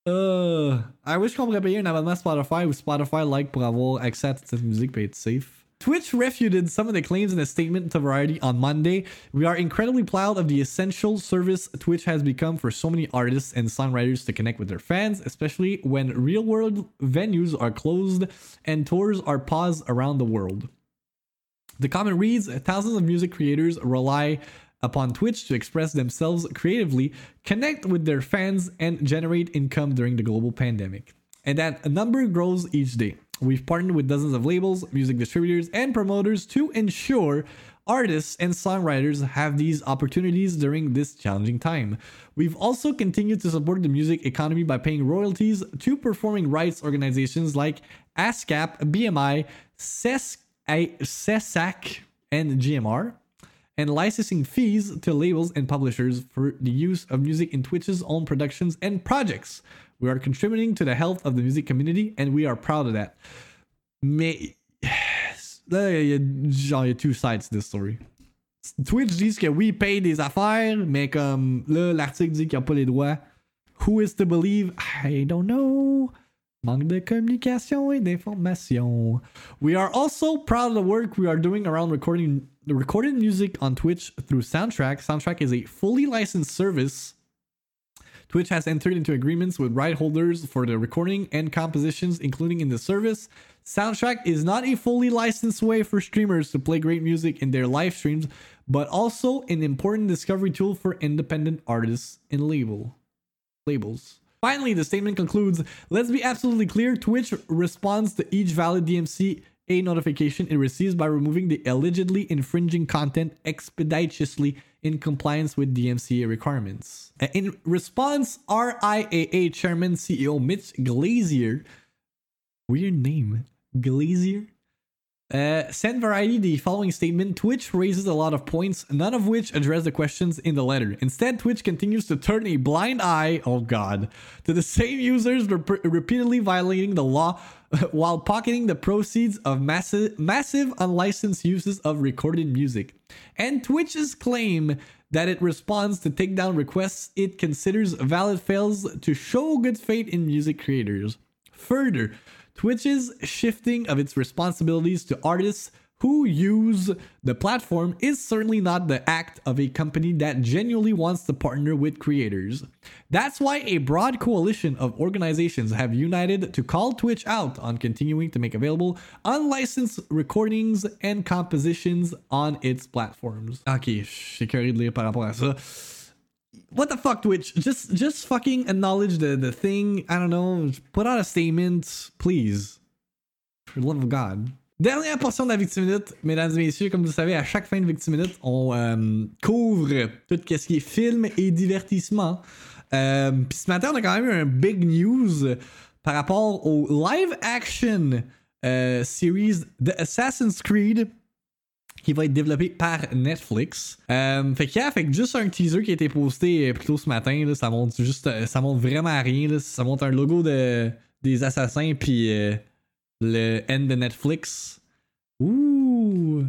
Uh, I wish qu'on pourrait payer un abonnement Spotify ou Spotify like pour avoir accès à toute cette musique et être safe. Twitch refuted some of the claims in a statement to Variety on Monday. We are incredibly proud of the essential service Twitch has become for so many artists and songwriters to connect with their fans, especially when real world venues are closed and tours are paused around the world. The comment reads Thousands of music creators rely upon Twitch to express themselves creatively, connect with their fans, and generate income during the global pandemic. And that number grows each day. We've partnered with dozens of labels, music distributors, and promoters to ensure artists and songwriters have these opportunities during this challenging time. We've also continued to support the music economy by paying royalties to performing rights organizations like ASCAP, BMI, SESAC, and GMR and licensing fees to labels and publishers for the use of music in Twitch's own productions and projects. We are contributing to the health of the music community and we are proud of that. Il genre, il two sides to this story. Twitch dit que oui, paye des affaires, mais comme là, l'article dit qu'il n'y a pas les droits. Who is to believe? I don't know. Manque de communication et d'information. We are also proud of the work we are doing around recording the recorded music on Twitch through Soundtrack. Soundtrack is a fully licensed service. Twitch has entered into agreements with right holders for the recording and compositions, including in the service. Soundtrack is not a fully licensed way for streamers to play great music in their live streams, but also an important discovery tool for independent artists and label labels. Finally, the statement concludes Let's be absolutely clear Twitch responds to each valid DMC a notification it receives by removing the allegedly infringing content expeditiously in compliance with DMCA requirements. Uh, in response, RIAA Chairman CEO Mitch Glazier, weird name, Glazier, uh, sent Variety the following statement Twitch raises a lot of points, none of which address the questions in the letter. Instead, Twitch continues to turn a blind eye, oh god, to the same users rep- repeatedly violating the law [LAUGHS] while pocketing the proceeds of massive, massive unlicensed uses of recorded music. And Twitch's claim that it responds to takedown requests it considers valid fails to show good faith in music creators. Further, Twitch's shifting of its responsibilities to artists who use the platform is certainly not the act of a company that genuinely wants to partner with creators. That's why a broad coalition of organizations have united to call Twitch out on continuing to make available unlicensed recordings and compositions on its platforms. Ok, j'ai curé de lire par rapport à ça. What the fuck, Twitch? Just, just fucking acknowledge the the thing. I don't know. Put out a statement, please. For the love of God. Dernière portion de la Victime Minute, mesdames et messieurs, comme vous le savez, à chaque fin de Victime Minute, on euh, couvre tout ce qui est film et divertissement. Euh, Puis ce matin, on a quand même eu un big news par rapport au live action euh, series The Assassin's Creed qui va être développé par Netflix. Euh, fait qu'il y a fait que juste un teaser qui a été posté euh, plus tôt ce matin, là, ça montre juste euh, ça montre vraiment à rien. Ça montre un logo de, des assassins puis le N de Netflix. Ouh!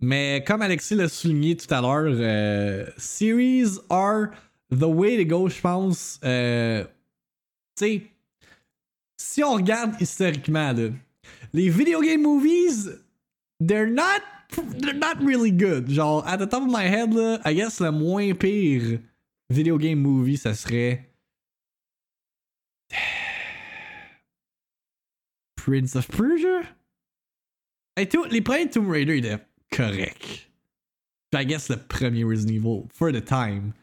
Mais comme Alexis l'a souligné tout à l'heure, series are the way to go, je pense. Tu sais, si on regarde historiquement, les video game movies, they're not, they're not really good. Genre, at the top of my head, là, I guess le moins pire video game movie, ça serait. [SIGHS] Prince of Persia? Et tout, les premiers Tomb Raider étaient corrects. I guess le premier Resident Evil, for the time.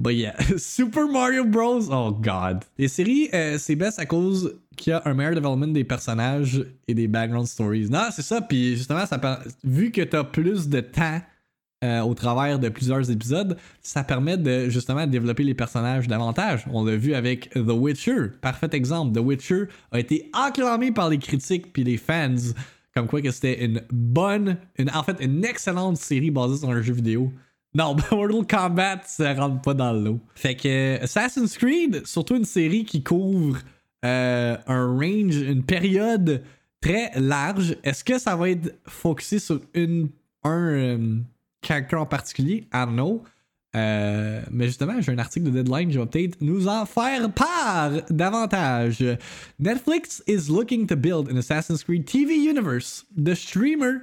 But yeah, [LAUGHS] Super Mario Bros. Oh god. Les séries, euh, c'est best à cause qu'il y a un meilleur development des personnages et des background stories. Non, c'est ça. Puis justement, ça vu que t'as plus de temps euh, au travers de plusieurs épisodes, ça permet de justement développer les personnages davantage. On l'a vu avec The Witcher. Parfait exemple. The Witcher a été acclamé par les critiques puis les fans comme quoi que c'était une bonne, une, en fait une excellente série basée sur un jeu vidéo. Non, [LAUGHS] Mortal Kombat, ça rentre pas dans l'eau. Fait que Assassin's Creed, surtout une série qui couvre euh, un range, une période très large. Est-ce que ça va être focusé sur une, un euh, character en particulier? I don't know. Euh, mais justement, j'ai un article de Deadline qui va peut-être nous en faire part davantage. Netflix is looking to build an Assassin's Creed TV universe. The streamer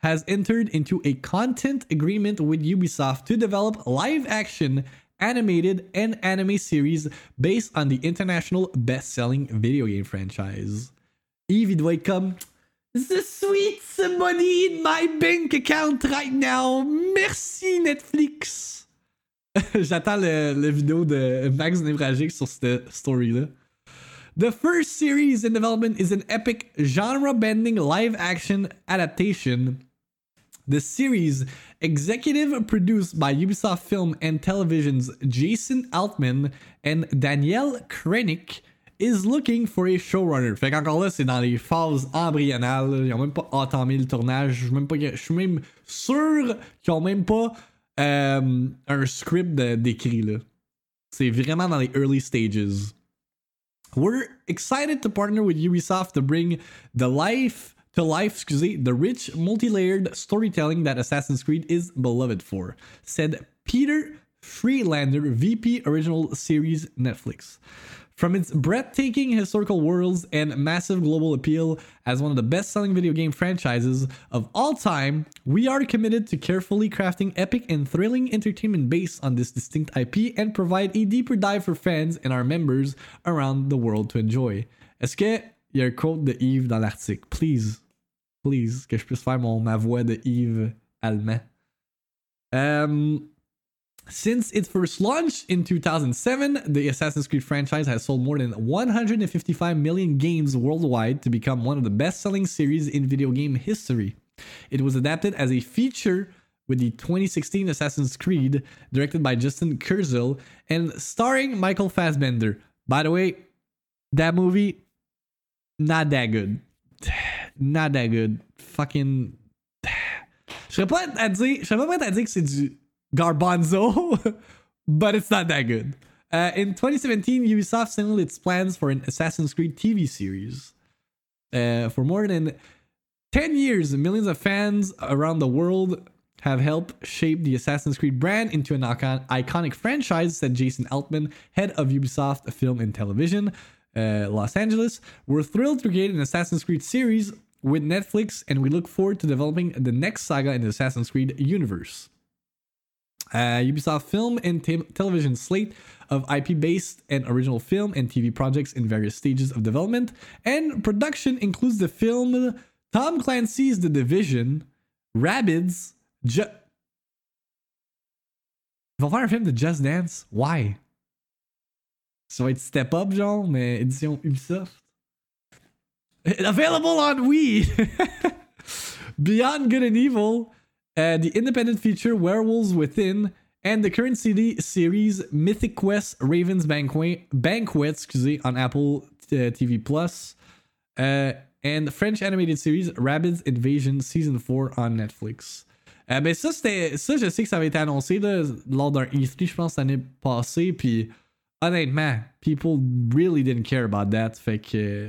has entered into a content agreement with Ubisoft to develop live action, animated, and anime series based on the international best selling video game franchise. Yves, il doit être comme The sweet money in my bank account right now. Merci Netflix. [LAUGHS] J'attends le, le vidéo de Max Névragique sur cette story-là. The first series in development is an epic genre bending live action adaptation. The series, executive produced by Ubisoft Film and Television's Jason Altman and Danielle Kreinik, is looking for a showrunner. Fait qu'encore là, c'est dans les phases embryonales. Ils ont même pas entamé le tournage. Je même, pas, je suis même sûr qu'ils ont même pas euh, un script d'écrit. là. C'est vraiment dans les early stages. We're excited to partner with Ubisoft to bring the life to life, excusez, the rich, multi-layered storytelling that Assassin's Creed is beloved for, said Peter Friedlander, VP Original Series Netflix. From its breathtaking historical worlds and massive global appeal as one of the best selling video game franchises of all time, we are committed to carefully crafting epic and thrilling entertainment based on this distinct IP and provide a deeper dive for fans and our members around the world to enjoy. Est-ce que il y a un quote de Yves dans l'article? Please, please, que je puisse faire mon, ma voix de Yves allemand. Um, since its first launch in 2007, the Assassin's Creed franchise has sold more than 155 million games worldwide to become one of the best selling series in video game history. It was adapted as a feature with the 2016 Assassin's Creed, directed by Justin Kurzel and starring Michael Fassbender. By the way, that movie, not that good. Not that good. Fucking. Je serais pas à dire, je serais pas prêt à dire que c'est du garbanzo, [LAUGHS] but it's not that good. Uh, in 2017, Ubisoft signaled its plans for an Assassin's Creed TV series. Uh, for more than 10 years, millions of fans around the world have helped shape the Assassin's Creed brand into an icon- iconic franchise, said Jason Altman, head of Ubisoft Film and Television, uh, Los Angeles. We're thrilled to create an Assassin's Creed series with Netflix, and we look forward to developing the next saga in the Assassin's Creed universe. Uh, Ubisoft film and te- television slate of IP based and original film and TV projects in various stages of development and production includes the film Tom Clancy's The Division, Rabbids, Ju- Ils film de Just Dance? Why? Ça va être Step Up, genre, mais édition Ubisoft. Available on Wii! [LAUGHS] Beyond Good and Evil, uh, the independent feature Werewolves Within, and the current CD series Mythic Quest Raven's Banquet, Banquet excusez, on Apple uh, TV Plus. Uh, and French animated series Rabbids Invasion Season 4 on Netflix. Euh, ben ça, c'était. Ça, je sais que ça avait été annoncé là, lors d'un E3, je pense, l'année passée. Puis honnêtement, people really didn't care about that. Fait que.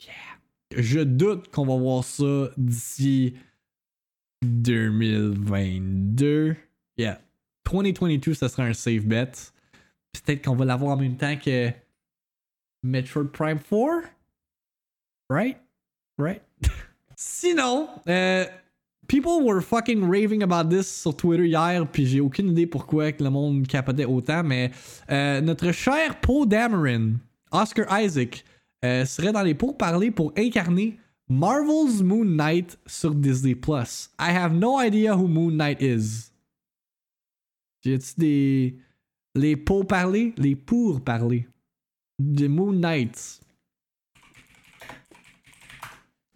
yeah. Je doute qu'on va voir ça d'ici 2022. Yeah. 2022, ça sera un safe bet. Peut-être qu'on va l'avoir en même temps que Metroid Prime 4. Right? Right? [LAUGHS] Sinon, euh, people were fucking raving about this sur Twitter hier, puis j'ai aucune idée pourquoi le monde capotait autant, mais euh, notre cher Poe Dameron, Oscar Isaac, euh, serait dans les pourparlers pour incarner Marvel's Moon Knight sur Disney+. I have no idea who Moon Knight is. J'ai-tu des... Les pourparlers? Les pourparlers. De Moon Knight.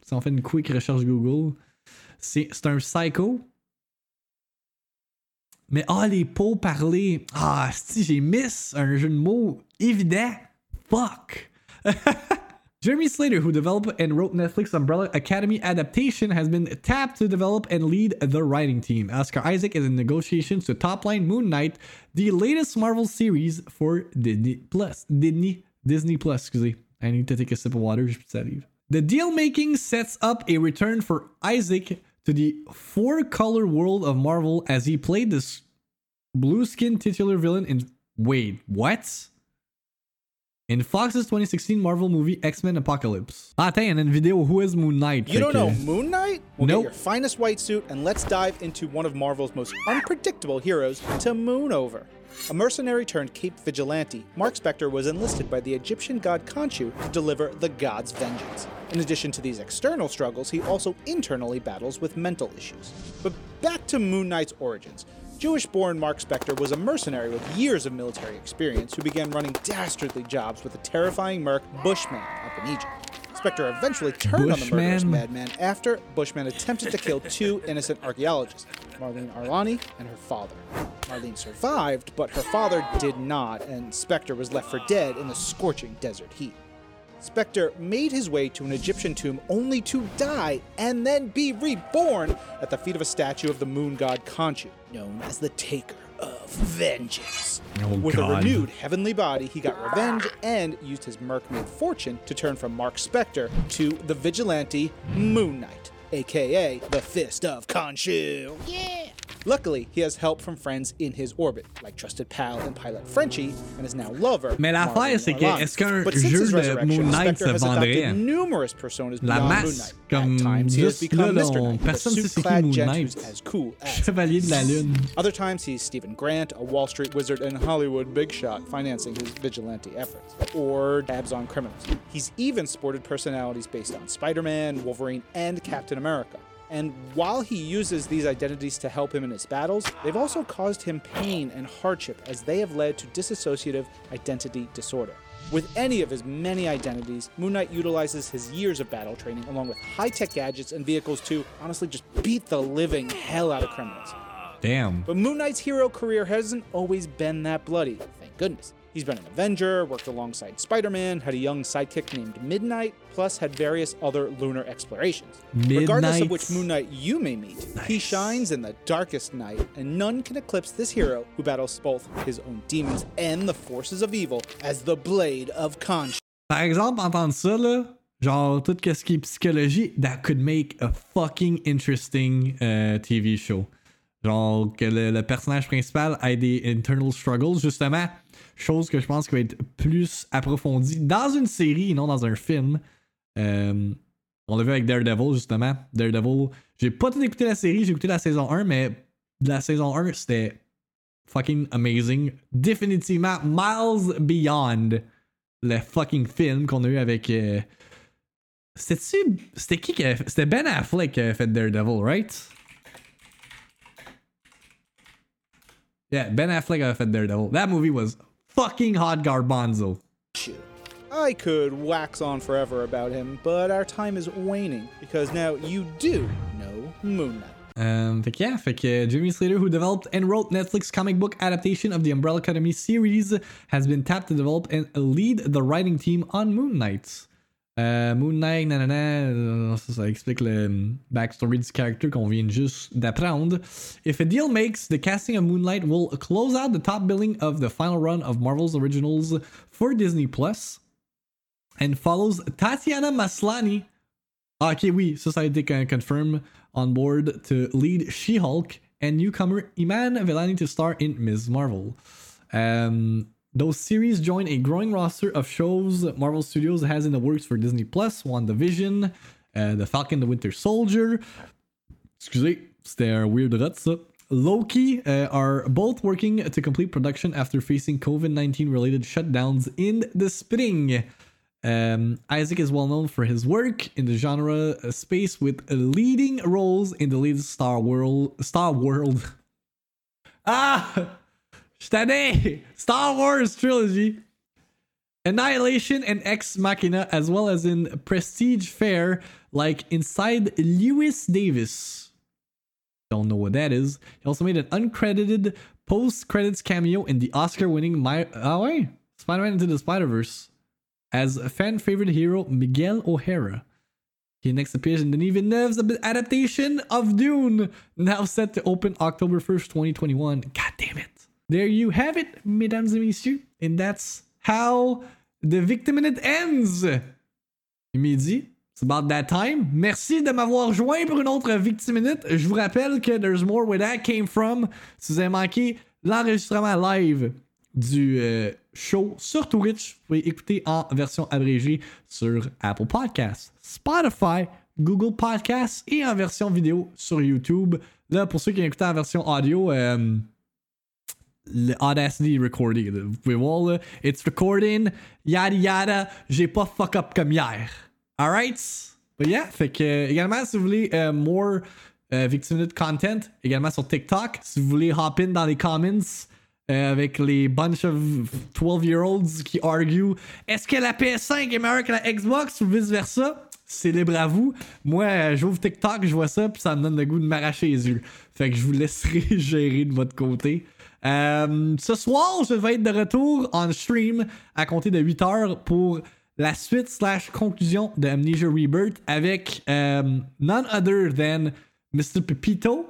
Si on fait une quick recherche Google, c'est un psycho. Mais ah, les pots parlés. Ah, si j'ai miss un jeu de mots évident. Fuck. [LAUGHS] Jeremy Slater, who developed and wrote Netflix Umbrella Academy adaptation, has been tapped to develop and lead the writing team. Oscar Isaac is in negotiations to topline Moon Knight, the latest Marvel series for Disney Plus. Disney Disney Plus, excusez. I need to take a sip of water. The deal making sets up a return for Isaac to the four color world of Marvel as he played this blue skin titular villain in. Wait, what? In Fox's 2016 Marvel movie X Men Apocalypse. Ah, attends, il y en a une vidéo Who is Moon Knight? You don't know Moon Knight? Well, Nope. get your finest white suit and let's dive into one of Marvel's most unpredictable heroes to moon over. A mercenary turned Cape Vigilante, Marc Spector was enlisted by the Egyptian god Khonshu to deliver the god's vengeance. In addition to these external struggles, he also internally battles with mental issues. But back to Moon Knight's origins. Jewish born Marc Spector was a mercenary with years of military experience who began running dastardly jobs with the terrifying merc Bushman up in Egypt. Spector eventually turned on the murderous madman after Bushman attempted to kill two [LAUGHS] innocent archaeologists, Marlene Alraune and her father. Marlene survived, but her father did not, and Spector was left for dead in the scorching desert heat. Spector made his way to an Egyptian tomb only to die and then be reborn at the feet of a statue of the moon god Khonshu, known as the Taker of Vengeance. Oh, With God. a renewed heavenly body, he got revenge and used his merc-made fortune to turn from Marc Spector to the vigilante Moon Knight, aka the Fist of Khonshu. Yeah. Luckily, he has help from friends in his orbit, like trusted pal and pilot Frenchie, and his now lover. Mais l'affaire, c'est que est-ce qu'un jeu de Moon Knight se has vendrait? numerous personas La masse, Moon Knight. comme At times, he has juste become là, Mr. on- personne a sait c'est qui Moon Knight. as cool as [LAUGHS] Chevalier de la Lune. other times, he's Steven Grant, a Wall Street wizard and Hollywood big shot financing his vigilante efforts, or dabs on criminals. He's even sported personalities based on Spider Man, Wolverine, and Captain America. And while he uses these identities to help him in his battles, they've also caused him pain and hardship as they have led to dissociative identity disorder. With any of his many identities, Moon Knight utilizes his years of battle training along with high tech gadgets and vehicles to honestly just beat the living hell out of criminals. Damn. But Moon Knight's hero career hasn't always been that bloody, thank goodness. He's been an Avenger, worked alongside Spider Man, had a young sidekick named Midnight, plus had various other lunar explorations. Regardless of which Midnight. Moon Knight you may meet, he Nice. shines in the darkest night, and none can eclipse this hero who battles both his own demons and the forces of evil as the Blade of Khonshu. Par exemple, entendre ça, là, genre tout ce qui est psychologie, that could make a fucking interesting euh, TV show. Genre que le, le personnage principal ait des internal struggles, justement. Chose que je pense qui va être plus approfondie dans une série et non dans un film. Euh, on l'a vu avec Daredevil, justement. Daredevil, j'ai pas tout écouté la série, j'ai écouté la saison 1, mais la saison 1, c'était fucking amazing. Définitivement miles beyond le fucking film qu'on a eu avec. euh, C'était-tu. C'était qui qui C'était Ben Affleck qui a fait Daredevil, right? Yeah, Ben Affleck a fait Daredevil. That movie was fucking hot garbanzo. I could wax on forever about him, but our time is waning because now you do know Moon Knight. Um, fait que yeah, fait Jimmy Slater, who developed and wrote Netflix comic book adaptation of the Umbrella Academy series, has been tapped to develop and lead the writing team on Moon Knight. Euh, Moon Knight, nanana, ça, ça explique le backstory du character qu'on vient juste d'apprendre. If a deal makes, the casting of Moon Knight will close out the top billing of the final run of Marvel's originals for Disney Plus and follows Tatiana Maslany. Ah, ok, oui, a été confirmed on board to lead She-Hulk and newcomer Iman Vellani to star in Ms. Marvel. Um, those series join a growing roster of shows Marvel Studios has in the works for Disney Plus, WandaVision, uh, The Falcon, The Winter Soldier. Excusez, c'était un weird rut. Loki uh, are both working to complete production after facing COVID 19 related shutdowns in the spring. Um, Isaac is well known for his work in the genre uh, space with leading roles in the latest Star World. Star World. [LAUGHS] Ah! J't'annais! Star Wars trilogy. Annihilation and Ex Machina, as well as in prestige fare like Inside Lewis Davis. Don't know what that is. He also made an uncredited post credits cameo in the Oscar winning My. Ah ouais? Spider Man Into the Spider Verse as fan favorite hero Miguel O'Hara. He next appears in Denis Villeneuve's adaptation of Dune, now set to open October 1st, 2021. God damn it. There you have it, mesdames et messieurs. And that's how the Victim Minute ends. Midi. It's about that time. Merci de m'avoir joint pour une autre Victim Minute. Je vous rappelle que There's More Where That Came From. Si vous avez manqué l'enregistrement live du euh, show sur Twitch, vous pouvez écouter en version abrégée sur Apple Podcasts, Spotify, Google Podcasts et en version vidéo sur YouTube. Là, pour ceux qui écoutent en version audio, euh, le Audacity recording. là. Vous pouvez voir là, it's recording, yada yada. J'ai pas fuck up comme hier. Alright? But yeah, fait que euh, également si vous voulez euh, more Victim Minute content, également sur TikTok, si vous voulez hop in dans les comments euh, avec les bunch of 12-year-olds qui argue est-ce que la PS5 est meilleure que la Xbox ou vice versa? C'est libre à vous. Moi, euh, j'ouvre TikTok, je vois ça, puis ça me donne le goût de m'arracher les yeux. Fait que je vous laisserai [LAUGHS] gérer de votre côté. Euh, ce soir, je vais être de retour en stream à compter de 8h pour la suite slash conclusion de Amnesia Rebirth avec none other than Mr. Pepito.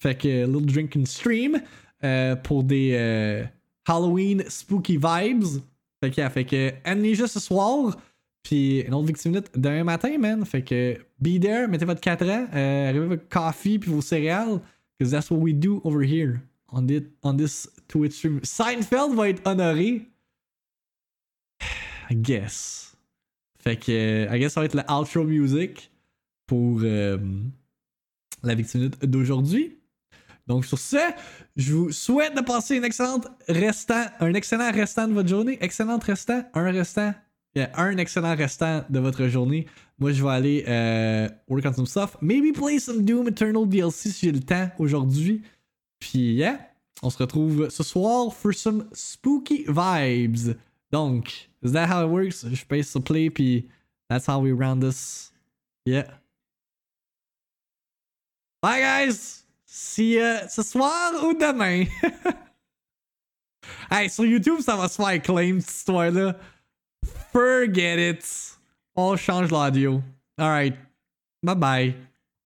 Fait que little drinking stream euh, pour des euh, Halloween spooky vibes. Fait que, yeah, fait que Amnesia ce soir. Puis une autre victime minute demain matin, man. Fait que be there, mettez votre 4 ans, euh, arrivez avec votre coffee puis vos céréales. Because that's what we do over here on, this, on this Twitch stream. Seinfeld va être honoré. [SIGHS] I guess. Fait que, I guess ça va être la outro music pour euh, la victime d'aujourd'hui. Donc sur ce, je vous souhaite de passer une excellente restant, un excellent restant de votre journée. Excellent restant, un restant. Yeah, un excellent restant de votre journée. Moi, je vais aller euh, work on some stuff. Maybe play some Doom Eternal DLC si j'ai le temps aujourd'hui. Puis, yeah, on se retrouve ce soir for some spooky vibes. Donc, is that how it works? Je passe sur play, puis that's how we round this. Yeah. Bye, guys! See ya ce soir ou demain? [LAUGHS] hey, sur YouTube, ça va se faire claim, cette histoire-là. Forget it. On change l'audio. Alright. Bye bye.